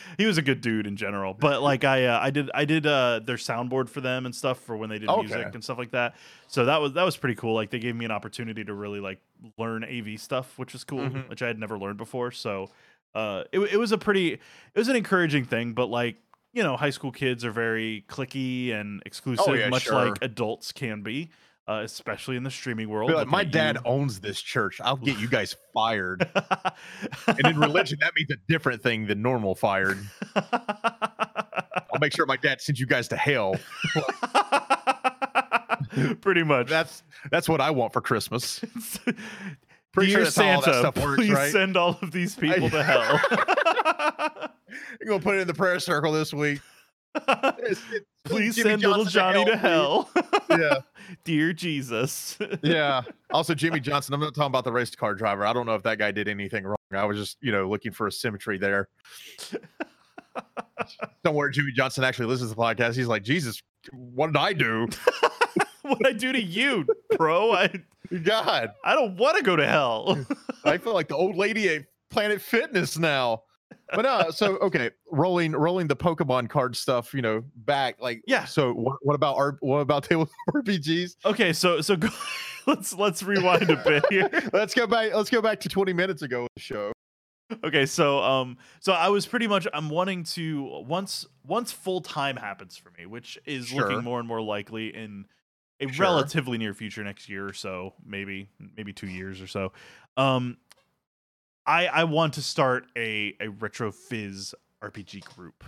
he was a good dude in general, but like I uh, I did I did uh, their soundboard for them and stuff for when they did music and stuff like that. So that was that was pretty cool. Like they gave me an opportunity to really like learn AV stuff, which was cool, Mhm. which I had never learned before. So uh, it it was a pretty it was an encouraging thing, but like you know, high school kids are very cliquey and exclusive, Oh, yeah, much sure. like adults can be, uh, especially in the streaming world. Like, my dad you." owns this church. I'll get you guys fired. and in religion, that means a different thing than normal fired. I'll make sure my dad sends you guys to hell. Pretty much. That's that's what I want for Christmas. Pretty sure Dear that's how all that Santa, works, please right? send all of these people to hell. I'm gonna put it in the prayer circle this week. It's- it's- Please Jimmy send little Johnny to hell. please. Yeah. Dear Jesus. yeah. Also, Jimmy Johnson. I'm not talking about the race car driver. I don't know if that guy did anything wrong. I was just, you know, looking for a symmetry there. don't worry, Jimmy Johnson actually listens to the podcast. He's like, Jesus, what did I do? what I do to you, bro? I God, I don't want to go to hell. I feel like the old lady at Planet Fitness now. But no, so okay, rolling rolling the Pokemon card stuff, you know, back like Yeah. So what, what about R, what about table RPGs? okay, so so go, let's let's rewind a bit here. Let's go back. Let's go back to 20 minutes ago with the show. Okay, so um so I was pretty much I'm wanting to once once full time happens for me, which is Sure. looking more and more likely in a Sure. relatively near future next year or so, maybe maybe 2 years or so. Um I I want to start a a retro fizz RPG group.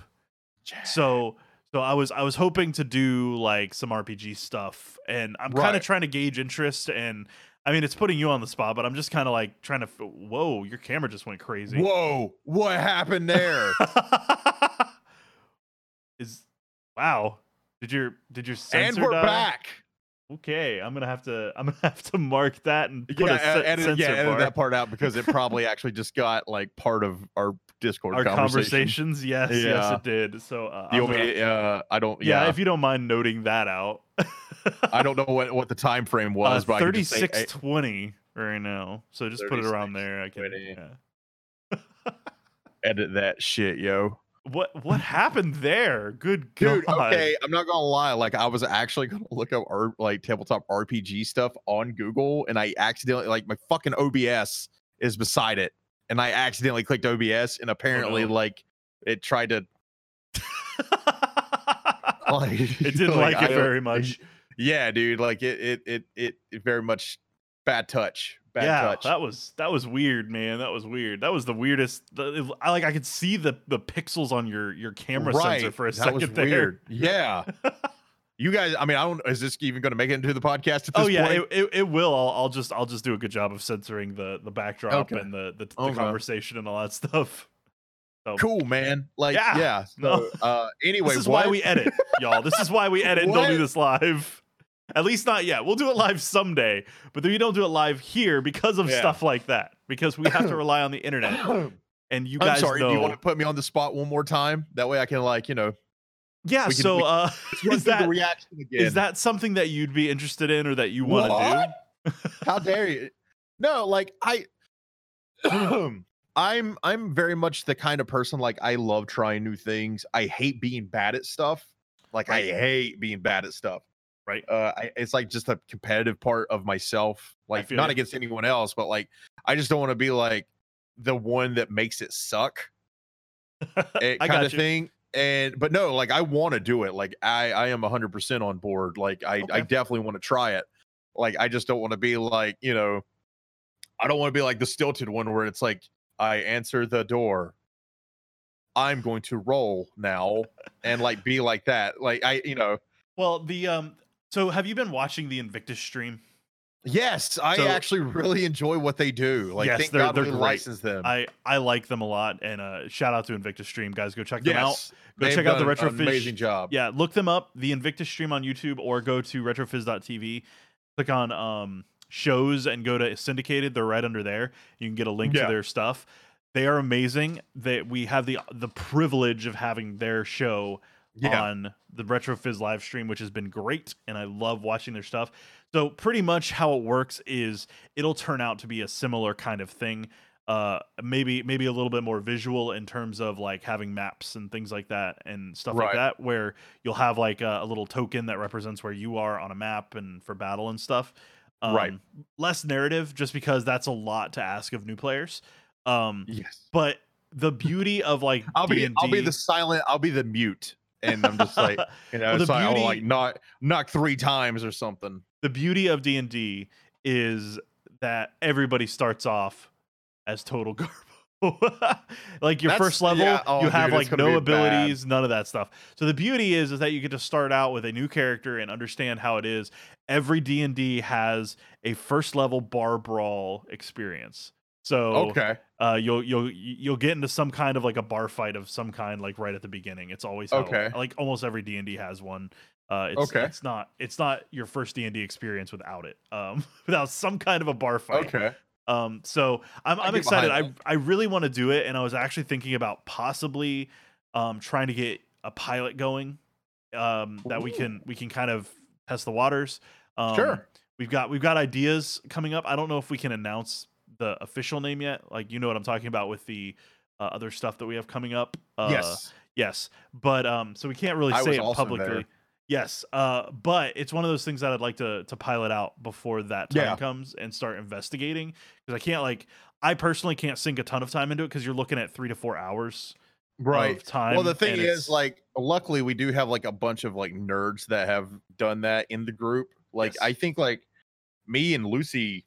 So so I was I was hoping to do like some RPG stuff and I'm kind of trying to gauge interest and I mean it's putting you on the spot but I'm just kind of like trying to whoa your camera just went crazy. Whoa, what happened there? Is wow. Did your did your sensor and we're die? back. Okay, I'm gonna have to I'm gonna have to mark that and put Yeah, a edit, sensor yeah, edit bar. that part out because it probably actually just got like part of our Discord Our conversation. conversations, yes, yes, it did. So uh, You me uh, I don't. yeah, Yeah, if you don't mind noting that out. I don't know what what the time frame was, uh, but I can just say, thirty-six eh, twenty right now. So just put it around there. I can. yeah. edit that shit, yo. What what happened there? Good Dude, God. okay, I'm not gonna lie. Like, I was actually gonna look up R- like tabletop RPG stuff on Google, and I accidentally like my fucking OBS is beside it, and I accidentally clicked OBS, and apparently, oh, no. like, it tried to like it didn't like, I it very much. Yeah, dude, like it, it, it, it, it very much bad touch, bad yeah, touch. that was that was weird, man. That was weird. That was the weirdest. The, I like I could see the the pixels on your your camera sensor for a that second was there. weird. Yeah. You guys, I mean, I don't. Is this even going to make it into the podcast at this Oh yeah, it, it, it will. I'll, I'll just I'll just do a good job of censoring the the backdrop Okay. and the the, the Okay. conversation and all that stuff. So, cool, man. Like, Yeah. yeah. No. Uh, anyway, this is what? why we edit, y'all. This is why we edit and don't do this live. At least not yet. We'll do it live someday, but then we don't do it live here because of Yeah. stuff like that. Because we have to rely on the internet. And you I'm guys sorry. know. Do you want to put me on the spot one more time? That way, I can like, you know, yeah. can- so, uh, is that reaction again. is that something that you'd be interested in or that you want to do? How dare you? No, like I I'm I'm very much the kind of person like I love trying new things. I hate being bad at stuff. Like I hate being bad at stuff. Right. Uh I, it's like just a competitive part of myself. Like not ya. against anyone else, but like I just don't want to be like the one that makes it suck. eh, kind of you. thing. And but no, like I want to do it. Like I I am 100% on board. Like I I definitely want to try it. Like I just don't want to be like, you know, I don't want to be like the stilted one where it's like I answer the door. I'm going to roll now and like be like that. Like I, you know, Well, the um. So, have you been watching the Invictus stream? yes, I So- actually really enjoy what they do. Like Yes, thank they're- God they're we great. license them. I I like them a lot, and uh, shout out to Invictus Stream, guys. Go check them out. Go check out the RetroFizz. Amazing job. Yeah, look them up. The Invictus Stream on YouTube, or go to retrofizz.tv. Click on um shows and go to syndicated. They're right under there. You can get a link Yeah. to their stuff. They are amazing. That we have the the privilege of having their show Yeah. on the RetroFizz live stream, which has been great, and I love watching their stuff. So pretty much how it works is it'll turn out to be a similar kind of thing. Uh, maybe maybe a little bit more visual in terms of like having maps and things like that and stuff like that, where you'll have like a, a little token that represents where you are on a map and for battle and stuff. Um, Right. Less narrative, just because that's a lot to ask of new players. Um, Yes. but the beauty of like I'll be D&D, I'll be the silent I'll be the mute and I'm just like you know Well, it's like beauty- oh like knock knock three times or something. the beauty of D&D is that everybody starts off as total garbo. like your That's- first level, yeah, oh, you have dude, like no be bad. abilities, none of that stuff. So the beauty is is that you get to start out with a new character and understand how it is. Every D&D has a first level bar brawl experience. So Okay. uh, you'll you'll you'll get into some kind of like a bar fight of some kind like right at the beginning. It's always how, Okay. like almost every D and D has one. Uh, it's, Okay. it's not it's not your first D and D experience without it. Um, without some kind of a bar fight. Okay. Um, so I'm I'm excited. I I really want to do it, and I was actually thinking about possibly um trying to get a pilot going. Um, that we can we can kind of test the waters. Um, Sure. We've got we've got ideas coming up. I don't know if we can announce the official name yet. Like you know what I'm talking about with the uh, other stuff that we have coming up. Uh, yes. Yes, but um, so we can't really I say it publicly. there. Yes, uh, but it's one of those things that I'd like to to pilot out before that time Yeah. comes and start investigating because I can't like I personally can't sink a ton of time into it because you're looking at three to four hours Right. time. Well, the thing is, like, luckily we do have like a bunch of like nerds that have done that in the group. Like, Yes. I think like me and Lucy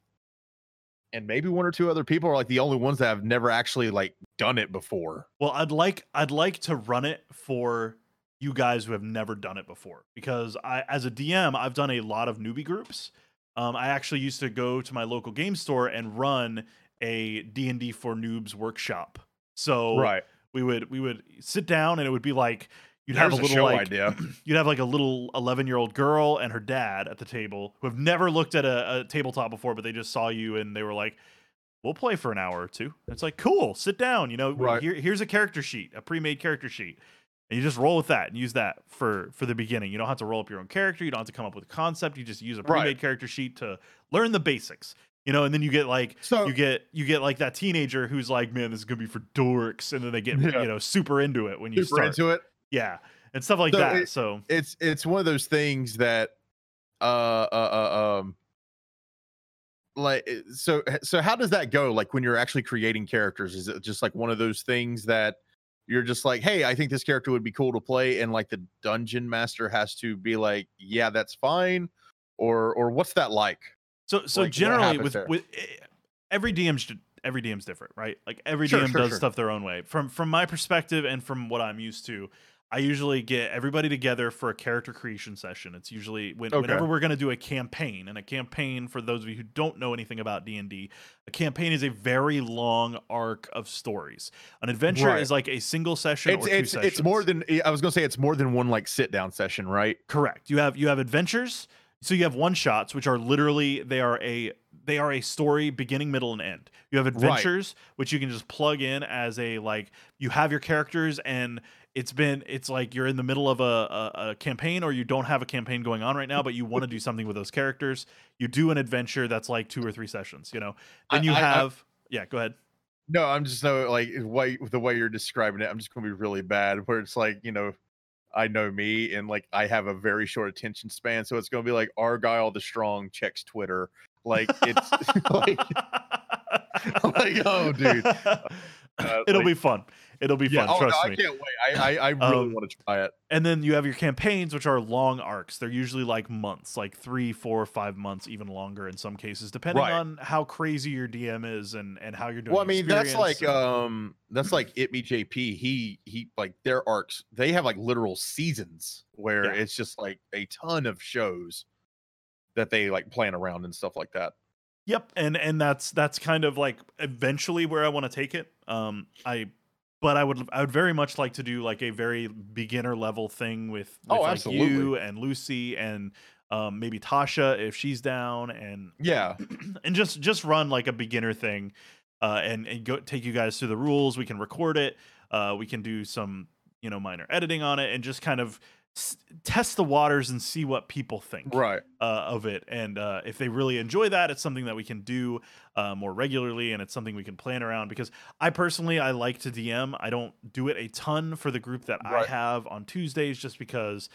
and maybe one or two other people are like the only ones that have never actually like done it before. Well, I'd like I'd like to run it for you guys who have never done it before because I as a DM I've done a lot of newbie groups. Um, I actually used to go to my local game store and run a D&D for noobs workshop. So right. we would we would sit down and it would be like you'd There's have a a little show like idea. you'd have like a little 11 year old girl and her dad at the table who have never looked at a, a tabletop before but they just saw you and they were like we'll play for an hour or two it's like cool sit down you know Right. here, here's a character sheet a pre-made character sheet and you just roll with that and use that for for the beginning you don't have to roll up your own character you don't have to come up with a concept you just use a pre-made character sheet to learn the basics you know and then you get like So you get you get like that teenager who's like man this is gonna be for dorks and then they get Yeah. you know super into it when you super start into it. Yeah and stuff like So that it- so It's it's one of those things that uh uh, uh um like so so how does that go like when you're actually creating characters is it just like one of those things that you're just like hey i think this character would be cool to play and like the dungeon master has to be like yeah that's fine or or what's that like So so Like, generally with there? with eh, every DM's every DM's different, right? Like every Sure, DM sure, does sure. stuff their own way. From from my perspective and from what I'm used to, I usually get everybody together for a character creation session. It's usually when, Okay. whenever we're going to do a campaign, and a campaign for those of you who don't know anything about D and D, a campaign is a very long arc of stories. An adventure Right. is like a single session it's or two it's sessions. it's more than i was gonna say it's more than one like sit down session right Correct. You have you have adventures. So you have one shots, which are literally they are a they are a story beginning, middle, and end. You have adventures, which you can just plug in as a like you have your characters and it's been it's like you're in the middle of a, a, a campaign or you don't have a campaign going on right now, but you want to do something with those characters. You do an adventure that's like two or three sessions, you know. Then you I- I- have yeah, go ahead. No, I'm just so like way the way you're describing it. I'm just gonna be really bad. Where it's like you know, I know me and like I have a very short attention span, so it's gonna be like Argyle the Strong checks Twitter. Like it's like like oh dude, uh, It'll like- be fun. It'll be yeah. fun. Oh trust no, me. I can't wait. I I, I really Um, want to try it. and then you have your campaigns which are long arcs they're usually like months like three four five months even longer in some cases depending Right. on how crazy your dm is and and how you're doing Well, I mean that's like and- um that's like it me JP. He he like their arcs. They have like literal seasons where Yeah. it's just like a ton of shows that they like plan around and stuff like that. yep and and that's that's kind of like eventually where i want to take it um i but i would i would very much like to do like a very beginner level thing with, with Oh, like absolutely. you and lucy and um, maybe tasha if she's down and Yeah. and just just run like a beginner thing uh and and go take you guys through the rules we can record it uh we can do some you know minor editing on it and just kind of s- test the waters and see what people think Right. uh, of it. And uh if they really enjoy that it's something that we can do uh, more regularly and it's something we can plan around because i personally i like to dm i don't do it a ton for the group that i have on tuesdays just because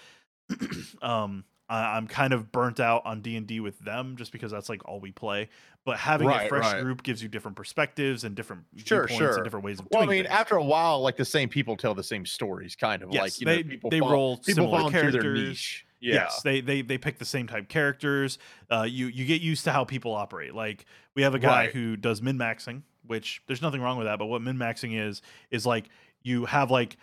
um i'm kind of burnt out on d&d with them just because that's like all we play but having a fresh right. group gives you different perspectives and different Sure, viewpoints sure. and different ways of Well, I mean, things. after a while, like the same people tell the same stories, kind of Yes, like you they- know, people they fol- roll people similar characters. niche. Yeah. Yes, they they they pick the same type characters. Uh, you you get used to how people operate. Like we have a guy Right. who does min maxing, which there's nothing wrong with that. But what min maxing is is like you have like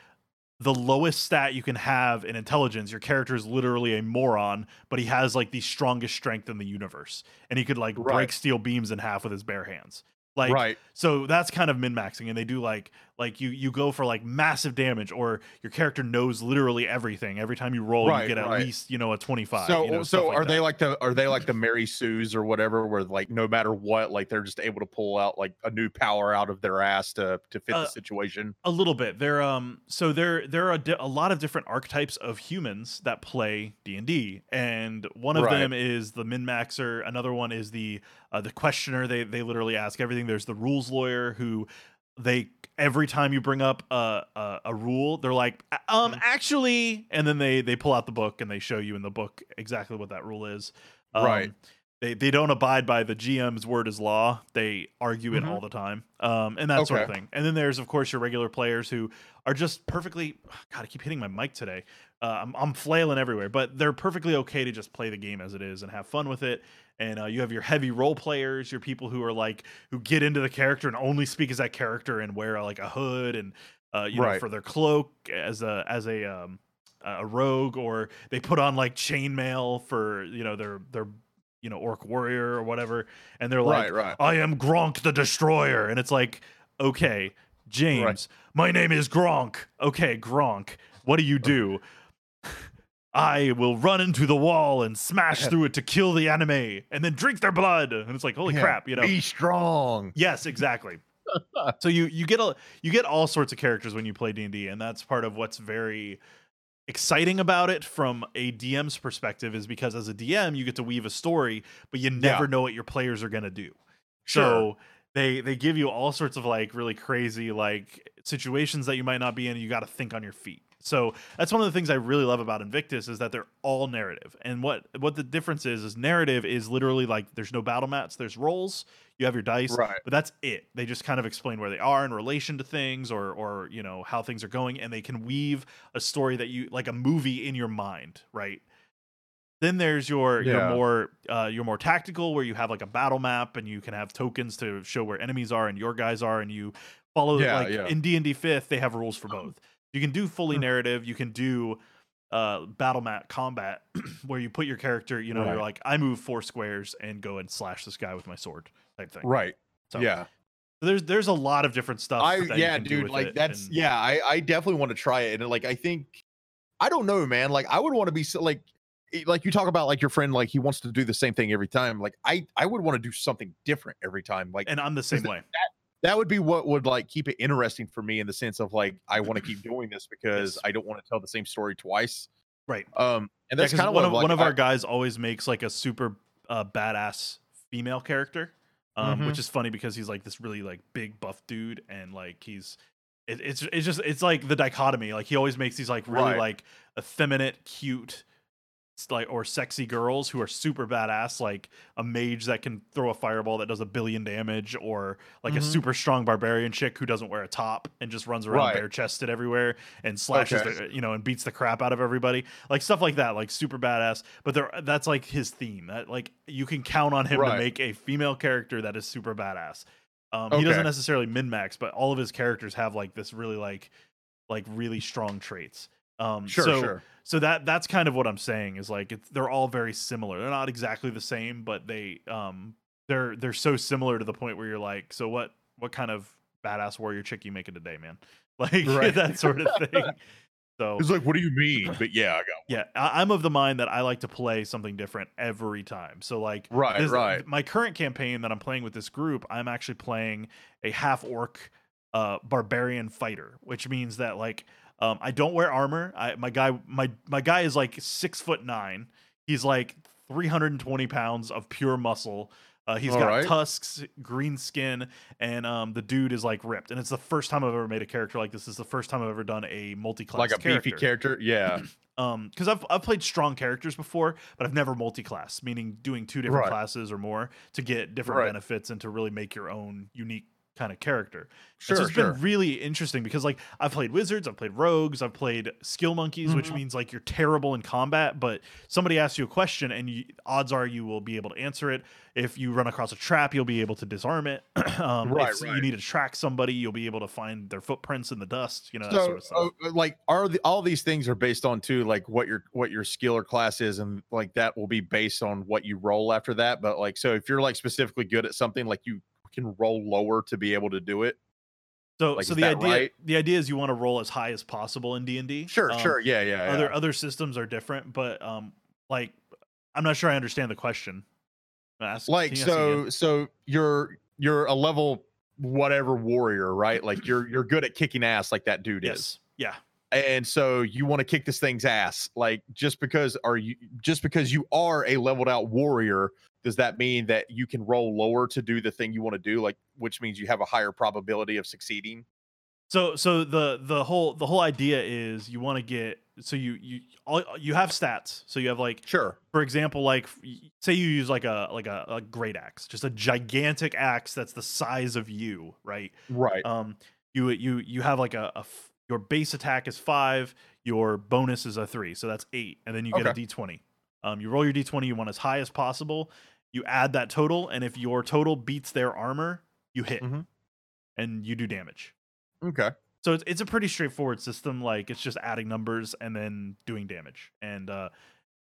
the lowest stat you can have in intelligence. Your character is literally a moron, but he has like the strongest strength in the universe, and he could like Right. break steel beams in half with his bare hands. Like right. so that's kind of min maxing, and they do like like you you go for like massive damage, or your character knows literally everything. Every time you roll, Right, you get at right. least you know a twenty five. So, you know, so like are they that. like the are they like the Mary Sues or whatever, where like no matter what, like they're just able to pull out like a new power out of their ass to to fit Uh, the situation? a little bit? They're um so there there are a, di- a lot of different archetypes of humans that play D and D, and one of Right. them is the min maxer. Another one is the uh, the questioner. They they literally ask everything. There's the rules lawyer who they every time you bring up a, a a rule they're like um Mhm. actually and then they they pull out the book and they show you in the book exactly what that rule is um, Right. they they don't abide by the gm's word is law they argue it Mhm. all the time um and that sort of thing and then there's of course your regular players who are just perfectly god i keep hitting my mic today uh, I'm, I'm flailing everywhere but they're perfectly okay to just play the game as it is and have fun with it and uh, you have your heavy role players your people who are like who get into the character and only speak as that character and wear like a hood and uh, you know for their cloak as a as a um, a rogue or they put on like chainmail for you know their their you know orc warrior or whatever and they're like right, right. I am Gronk the Destroyer. And it's like, okay, James, my name is Gronk. Okay, Gronk, what do you do? I will run into the wall and smash through it to kill the enemy and then drink their blood. And it's like, holy Yeah, crap, you know. Be strong. Yes, exactly. so you you get a you get all sorts of characters when you play D&D and that's part of what's very exciting about it from a DM's perspective is because as a DM you get to weave a story but you never know what your players are going to do. So they they give you all sorts of like really crazy like situations that you might not be in you got to think on your feet. So that's one of the things I really love about Invictus is that they're all narrative. And what what the difference is is narrative is literally like there's no battle mats, there's rolls, you have your dice, Right. but that's it. They just kind of explain where they are in relation to things or or you know how things are going and they can weave a story that you like a movie in your mind, right? Then there's your your more uh, your more tactical where you have like a battle map and you can have tokens to show where enemies are and your guys are and you follow Yeah, like yeah. in D and D fifth they have rules for both. You can do fully Hmm. narrative. You can do uh, battle mat combat where you put your character. You know, you're like I move four squares and go and slash this guy with my sword type thing. Right. So yeah. there's there's a lot of different stuff. I yeah, dude. Like that's and- yeah. I I definitely want to try it, and like I think I don't know, man. Like I would want to be so like like you talk about like your friend like he wants to do the same thing every time. Like I I would want to do something different every time. Like and I'm the same way. that would be what would like keep it interesting for me in the sense of like I want to keep doing this because Yes. I don't want to tell the same story twice. Right. Um, and Yeah, kind of one of like, one of I- our guys always makes like a super uh, badass female character, um, Mhm. which is funny because he's like this really like big buff dude, and like he's it, it's it's just it's like the dichotomy. Like he always makes these like really Right. like effeminate, cute, like or sexy girls who are super badass, like a mage that can throw a fireball that does a billion damage, or like a Mhm. super strong barbarian chick who doesn't wear a top and just runs around Right. bare chested everywhere and slashes, Okay. the, you know, and beats the crap out of everybody, like stuff like that, like super badass. But there, that's like his theme. That like you can count on him to make a female character that is super badass. Um, He doesn't necessarily min max, but all of his characters have like this really like like really strong traits. Um, sure, so, sure. so that that's kind of what I'm saying is like it's, they're all very similar. They're not exactly the same, but they um they're they're so similar to the point where you're like, so what what kind of badass warrior chick you making today, man? Like Right. that sort of thing. So It's like, what do you mean? But yeah, I got yeah, I, I'm of the mind that I like to play something different every time. So like right, this- right. my current campaign that I'm playing with this group, I'm actually playing a half orc uh barbarian fighter, which means that like um I don't wear armor. I my guy my my guy is like six foot nine. He's like 320 pounds of pure muscle. Uh, he's All got right. tusks, green skin, and um, the dude is like ripped. And it's the first time I've ever made a character like this. It's the first time I've ever done a multi-class Like a character beefy character. Yeah. um because I've I've played strong characters before, but I've never multi-class, meaning doing two different Right. classes or more to get different Right. benefits and to really make your own unique kind of character. Sure, so it's sure. been really interesting because like I've played wizards, I've played rogues, I've played skill monkeys, which Mhm. means like you're terrible in combat, but somebody asks you a question and you, odds are you will be able to answer it. If you run across a trap, you'll be able to disarm it. um, Right, if you need to track somebody, you'll be able to find their footprints in the dust. You know that so sort of stuff. uh, like are the, all these things are based on too like what your what your skill or class is and like that will be based on what you roll after that but like so if you're like specifically good at something like you can roll lower to be able to do it. So Like, so the idea right? the idea is you want to roll as high as possible in D and D. Sure, sure, yeah, yeah. yeah. Other other systems are different, but um, like I'm not sure I understand the question. Ask- like can you ask it again? so so you're you're a level whatever warrior, right? Like you're you're good at kicking ass like that dude is. yeah, and so you want to kick this thing's ass like just because are you just because you are a leveled out warrior does that mean that you can roll lower to do the thing you want to do like which means you have a higher probability of succeeding So so the the whole the whole idea is you want to get so you you all you have stats. So you have like sure for example like say you use like a like a, a great axe, just a gigantic axe that's the size of you, right? right Um you you you have like a, a your base attack is 5, your bonus is a 3, so that's 8 and then you get a Okay. d20. Um you roll your d20 you want as high as possible. You add that total and if your total beats their armor, you hit. Mhm. And you do damage. okay So it's, it's a pretty straightforward system. Like it's just adding numbers and then doing damage. And uh,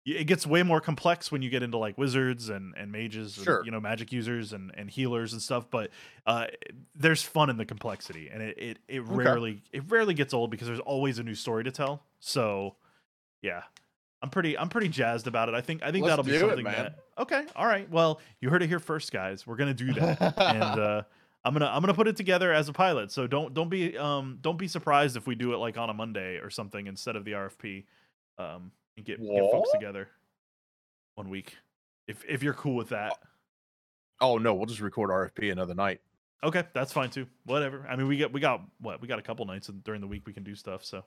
it gets way more complex when you get into like wizards and, and mages, and, Sure. you know, magic users and, and healers and stuff. But uh, there's fun in the complexity, and it it, it rarely it rarely gets old because there's always a new story to tell. So yeah. I'm pretty I'm pretty jazzed about it. I think I think Let's that'll be it, something man. that Okay, all right. Well, you heard it here first, guys. We're gonna do that. and uh I'm gonna I'm gonna put it together as a pilot. So don't don't be um don't be surprised if we do it like on a Monday or something instead of the RFP. Um, and get get folks together one week. If if you're cool with that, oh no we'll just record rfp another night okay, that's fine too. Whatever. I mean, we get we got what we got a couple nights during the week we can do stuff. So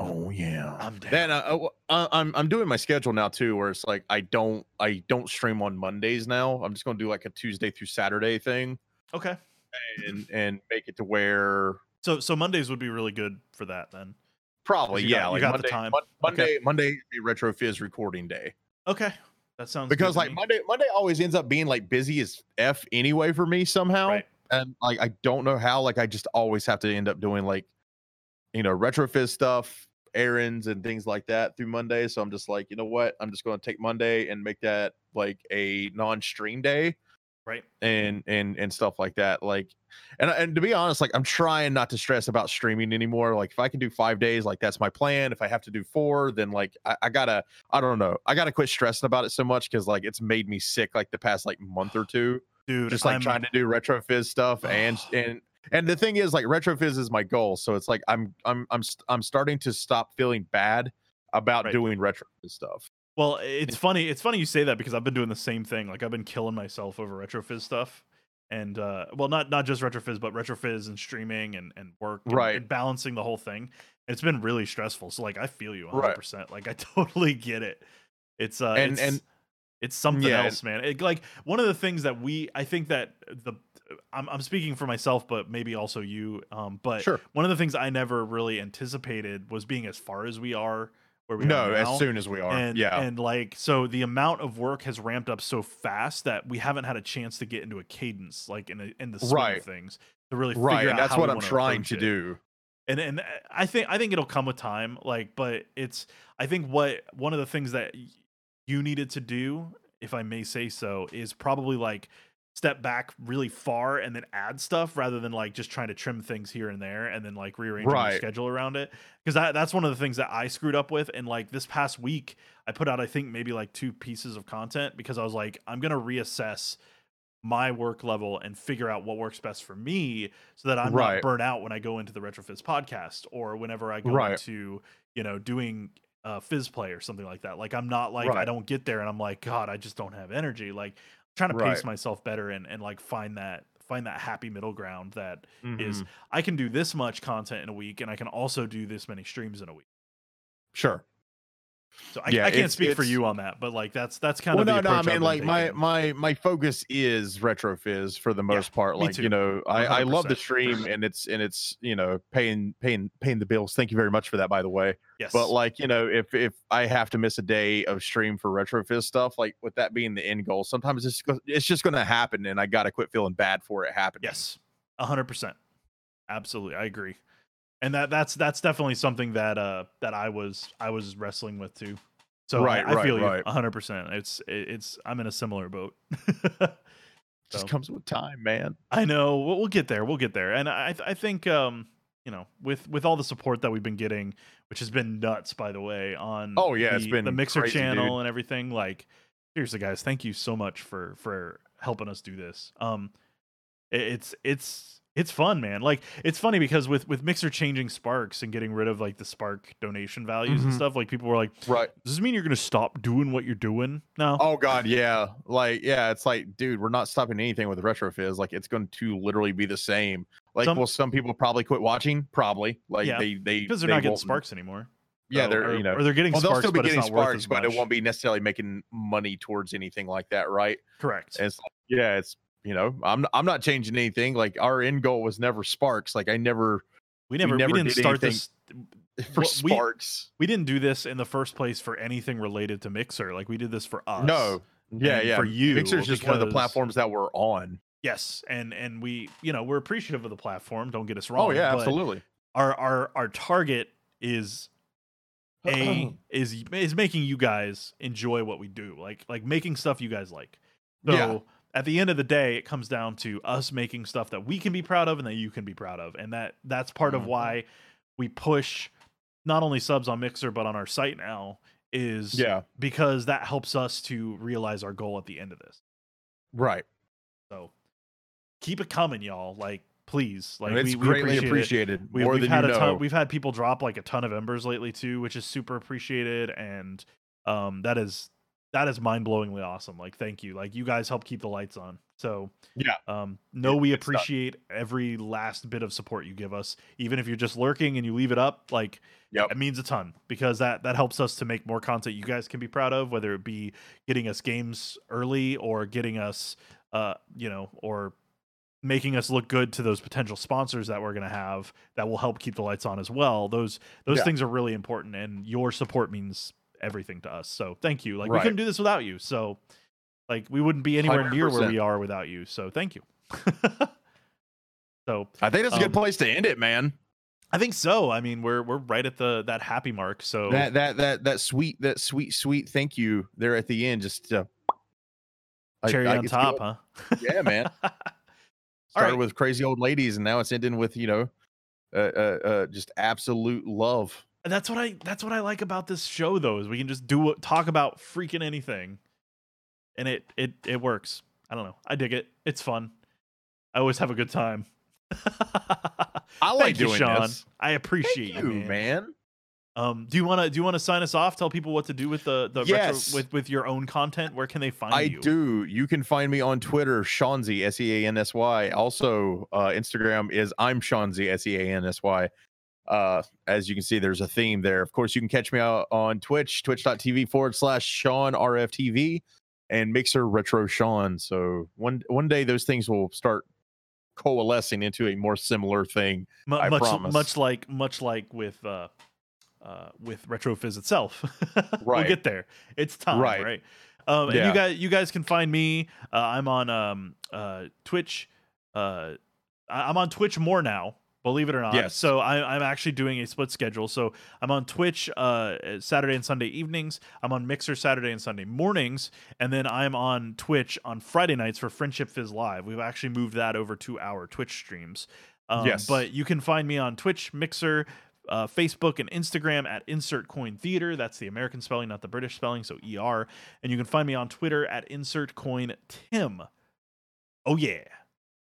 oh yeah I'm down. then uh, uh, w- uh, I'm I'm doing my schedule now too, where it's like I don't I don't stream on Mondays now. I'm just gonna do like a Tuesday through Saturday thing, okay. and and make it to where So so Mondays would be really good for that then. Probably, you yeah. got- you like got the time. Mon- Okay. Monday, Monday is a retro fizz recording day Okay, that sounds because to like. Monday, Monday always ends up being like busy as f anyway for me somehow, Right. and like I don't know how. Like I just always have to end up doing like, you know, retro fizz stuff, errands and things like that through Monday. So I'm just like, you know what? I'm just going to take Monday and make that like a non-stream day right. and and and stuff like that like and and to be honest like i'm trying not to stress about streaming anymore like if i can do five days like that's my plan if i have to do four then like i, I gotta i don't know i gotta quit stressing about it so much because like it's made me sick like the past like month or two Dude, just like I'm- trying to do retro fizz stuff and and and the thing is like retro fizz is my goal so it's like i'm i'm i'm st- i'm starting to stop feeling bad about Right. doing retro fizz stuff Well, it's funny. It's funny you say that because I've been doing the same thing. Like I've been killing myself over retrofizz stuff, and uh, well, not not just retrofizz, but retrofizz and streaming and and work, and, Right. and balancing the whole thing. It's been really stressful. So like, I feel you 100. Right. percent Like I totally get it. It's uh, And- it's, and- it's something Yeah, else, man. It, like one of the things that we, I think that the. I'm, I'm speaking for myself, but maybe also you. Um, but sure one of the things I never really anticipated was being as far as we are, where we are no as soon as we are and yeah and like so the amount of work has ramped up so fast that we haven't had a chance to get into a cadence like in a, in the swing Right. of things to really right figure and that's what i'm trying to it. do and and I think I think it'll come with time like but it's I think what one of the things that you needed to do if I may say so is probably like step back really far and then add stuff rather than like just trying to trim things here and there and then like rearranging your schedule around it. Because that, that's one of the things that I screwed up with and like this past week I put out I think maybe like two pieces of content because I was like I'm going to reassess my work level and figure out what works best for me so that I'm not burnt out when I go into the retrofizz podcast or whenever I go Right. into, you know, doing uh fizz play or something like that. Like I'm not like I don't get there and I'm like, God, I just don't have energy. Like I'm trying to pace myself better and, and like find that find that happy middle ground that is Mhm. I can do this much content in a week and I can also do this many streams in a week. sure So I, Yeah, I can't speak for you on that, but like that's that's kind well, of no, no. I mean, like my my my focus is retro fizz for the most part. Like you know, I I love the stream and it's and it's you know paying paying paying the bills. Thank you very much for that, by the way. yes. But like you know, if if I have to miss a day of stream for retro fizz stuff, like with that being the end goal, sometimes it's it's just going to happen, and I got to quit feeling bad for it happening. Yes, a hundred percent. Absolutely, I agree. And that that's that's definitely something that uh that I was I was wrestling with too. So Right, I, I right, feel you right. a hundred percent. It's it- it's I'm in a similar boat. Just comes with time, man. I know we'll, we'll get there. We'll get there, and I I think um you know with with all the support that we've been getting, which has been nuts by the way on Oh, yeah, the, it's been the Mixer crazy, channel dude. and everything. Like seriously, guys, thank you so much for for helping us do this. Um, it- it's it's it's fun, man. Like it's funny because with with Mixer changing Sparks and getting rid of like the Spark donation values and Mhm. stuff, like people were like, Right. "Does this mean you're gonna stop doing what you're doing now?" Oh god, yeah. Like, yeah, it's like, dude, we're not stopping anything with retrofizz. Like, it's going to literally be the same. Like, Some- will some people probably quit watching? Probably. Like, Yeah, they they because they're they not getting Sparks anymore. Yeah, So- they're or, you know. or they're getting Well, they'll Sparks, still be but getting sparks, but it won't be necessarily making money towards anything like that, right? correct. And it's like, yeah, it's you know, I'm I'm not changing anything. Like our end goal was never sparks. Like I never We never we, never didn't did start this for Well, sparks. we didn't do this in the first place for anything related to Mixer. Like we did this for us. No. Yeah, yeah. for you, Mixer's just one of the platforms that we're on. Yes, and and we, you know, we're appreciative of the platform. Don't get us oh, wrong. Oh yeah, but absolutely. Our our our target is a is is making you guys enjoy what we do. Like like making stuff you guys like. So Yeah. At the end of the day, it comes down to us making stuff that we can be proud of and that you can be proud of, and that that's part of Mhm. why we push not only subs on Mixer but on our site now is Yeah, because that helps us to realize our goal at the end of this. right. So keep it coming, y'all. Like, please, like And it's we, we greatly appreciate it. We, more we've than had you a know. ton. We've had people drop like a ton of embers lately too, which is super appreciated, and um, that is that is mind blowingly awesome. Like, thank you. Like, you guys help keep the lights on. So Yeah. um, know we appreciate every last bit of support you give us, even if you're just lurking and you leave it up. Like, Yep. it means a ton because that that helps us to make more content you guys can be proud of, whether it be getting us games early or getting us, uh, you know, or making us look good to those potential sponsors that we're going to have that will help keep the lights on as well. Those those Yeah. things are really important, and your support means everything to us. So thank you. Like we couldn't do this without you. So like we wouldn't be anywhere near where we are without you. So thank you. so I think that's a um, good place to end it, man. I think so. I mean, we're we're right at the that happy mark. So That that that that sweet that sweet sweet thank you there at the end. Just uh, I- cherry I on top, huh? Yeah, man. Started right. with crazy old ladies, and now it's ending with you know, uh, uh, uh just absolute love. And that's what I that's what I like about this show though is we can just do talk about freaking anything, and it it it works. I don't know. I dig it. It's fun. I always have a good time. I like Thank you, doing Sean. this. I appreciate Thank you, man. man. Um, do you want to do you want to sign us off? Tell people what to do with the the Yes. retro, with with your own content. Where can they find I you? I do. You can find me on Twitter, Seansy, S E A N S Y. Also, uh, Instagram is I'm Seansy, S E A N S Y. Uh, as you can see, there's a theme there. Of course, you can catch me out on Twitch, twitch.tv forward slash Sean RFTV and Mixer Retro Sean. So one one day those things will start coalescing into a more similar thing. Mu- I much promise. much like much like with uh uh with retrofizz itself we'll get there it's time right, Right. um and Yeah. you guys you guys can find me uh i'm on um uh twitch uh i'm on twitch more now believe it or not Yes. so I, i'm actually doing a split schedule so i'm on twitch uh saturday and sunday evenings i'm on mixer saturday and sunday mornings and then i'm on twitch on friday nights for friendship fizz live we've actually moved that over to our twitch streams um, Yes. But you can find me on Twitch, Mixer, uh, Facebook, and Instagram at Insert Coin Theater. That's the American spelling, not the British spelling, so ER. And you can find me on Twitter at Insert Coin Tim. Oh, yeah.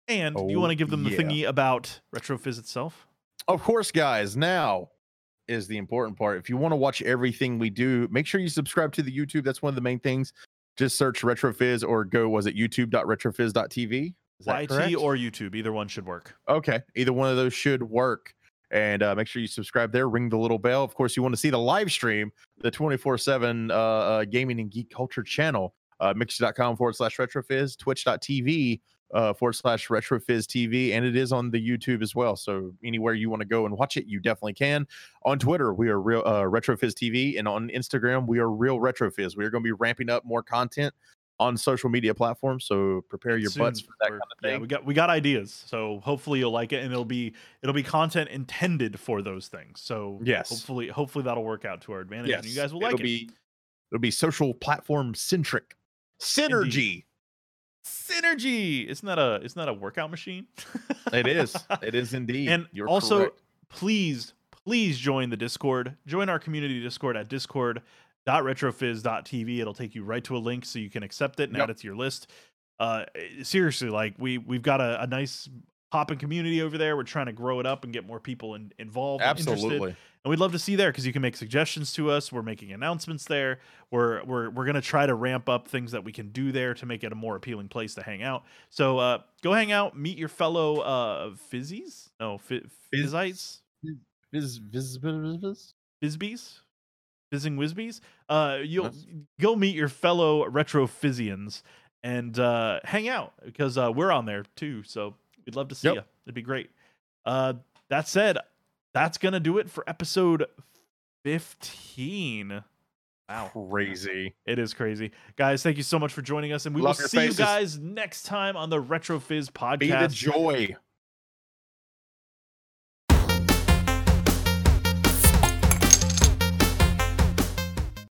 And do you Oh, want to give them the yeah. thingy about RetroFizz itself? Of course, guys, now is the important part. If you want to watch everything we do, make sure you subscribe to the YouTube. That's one of the main things. Just search RetroFizz or go, was it youtube.retrofizz.tv? Is that YT correct? or YouTube, either one should work. Okay, either one of those should work. And uh, make sure you subscribe there, ring the little bell. Of course, you want to see the live stream, the 24 7 uh, uh, gaming and geek culture channel, uh, mixer.com forward slash retrofizz, twitch.tv uh, forward slash retrofizz TV, and it is on the YouTube as well. So anywhere you want to go and watch it, you definitely can. On Twitter, we are real uh, retrofizz TV, and on Instagram, we are real retrofizz. We are going to be ramping up more content on social media platforms. So prepare your butts for that kind of Yeah, thing. we got we got ideas, so hopefully you'll like it, and it'll be it'll be content intended for those things. So Yes. hopefully hopefully that'll work out to our advantage, and you guys will like it'll it. Be, it'll be social platform centric. Synergy. Synergy. It's not a it's not a workout machine? It is. It is indeed. And You're also, correct. please, please join the Discord. Join our community Discord at discord.retrofizz.tv. It'll take you right to a link so you can accept it and Yep. add it to your list. Uh, seriously, like we we've got a, a nice popping community over there. We're trying to grow it up and get more people in, involved. and interested. absolutely. And we'd love to see there because you can make suggestions to us. We're making announcements there. We're we're we're gonna try to ramp up things that we can do there to make it a more appealing place to hang out. So uh, go hang out, meet your fellow uh, fizzies, no fi- Fizz- fizzites, Viz, viz, viz, viz. fizbies, fizzing whizbies. Uh, you'll Yes. go meet your fellow retro fizzians and uh, hang out because uh, we're on there too. So we'd love to see Yep. you. It'd be great. Uh, that said, that's gonna do it for episode fifteen. Wow, Crazy. it is crazy, guys. Thank you so much for joining us, and we Love will see faces. you guys next time on the RetroFizz podcast. Be the joy.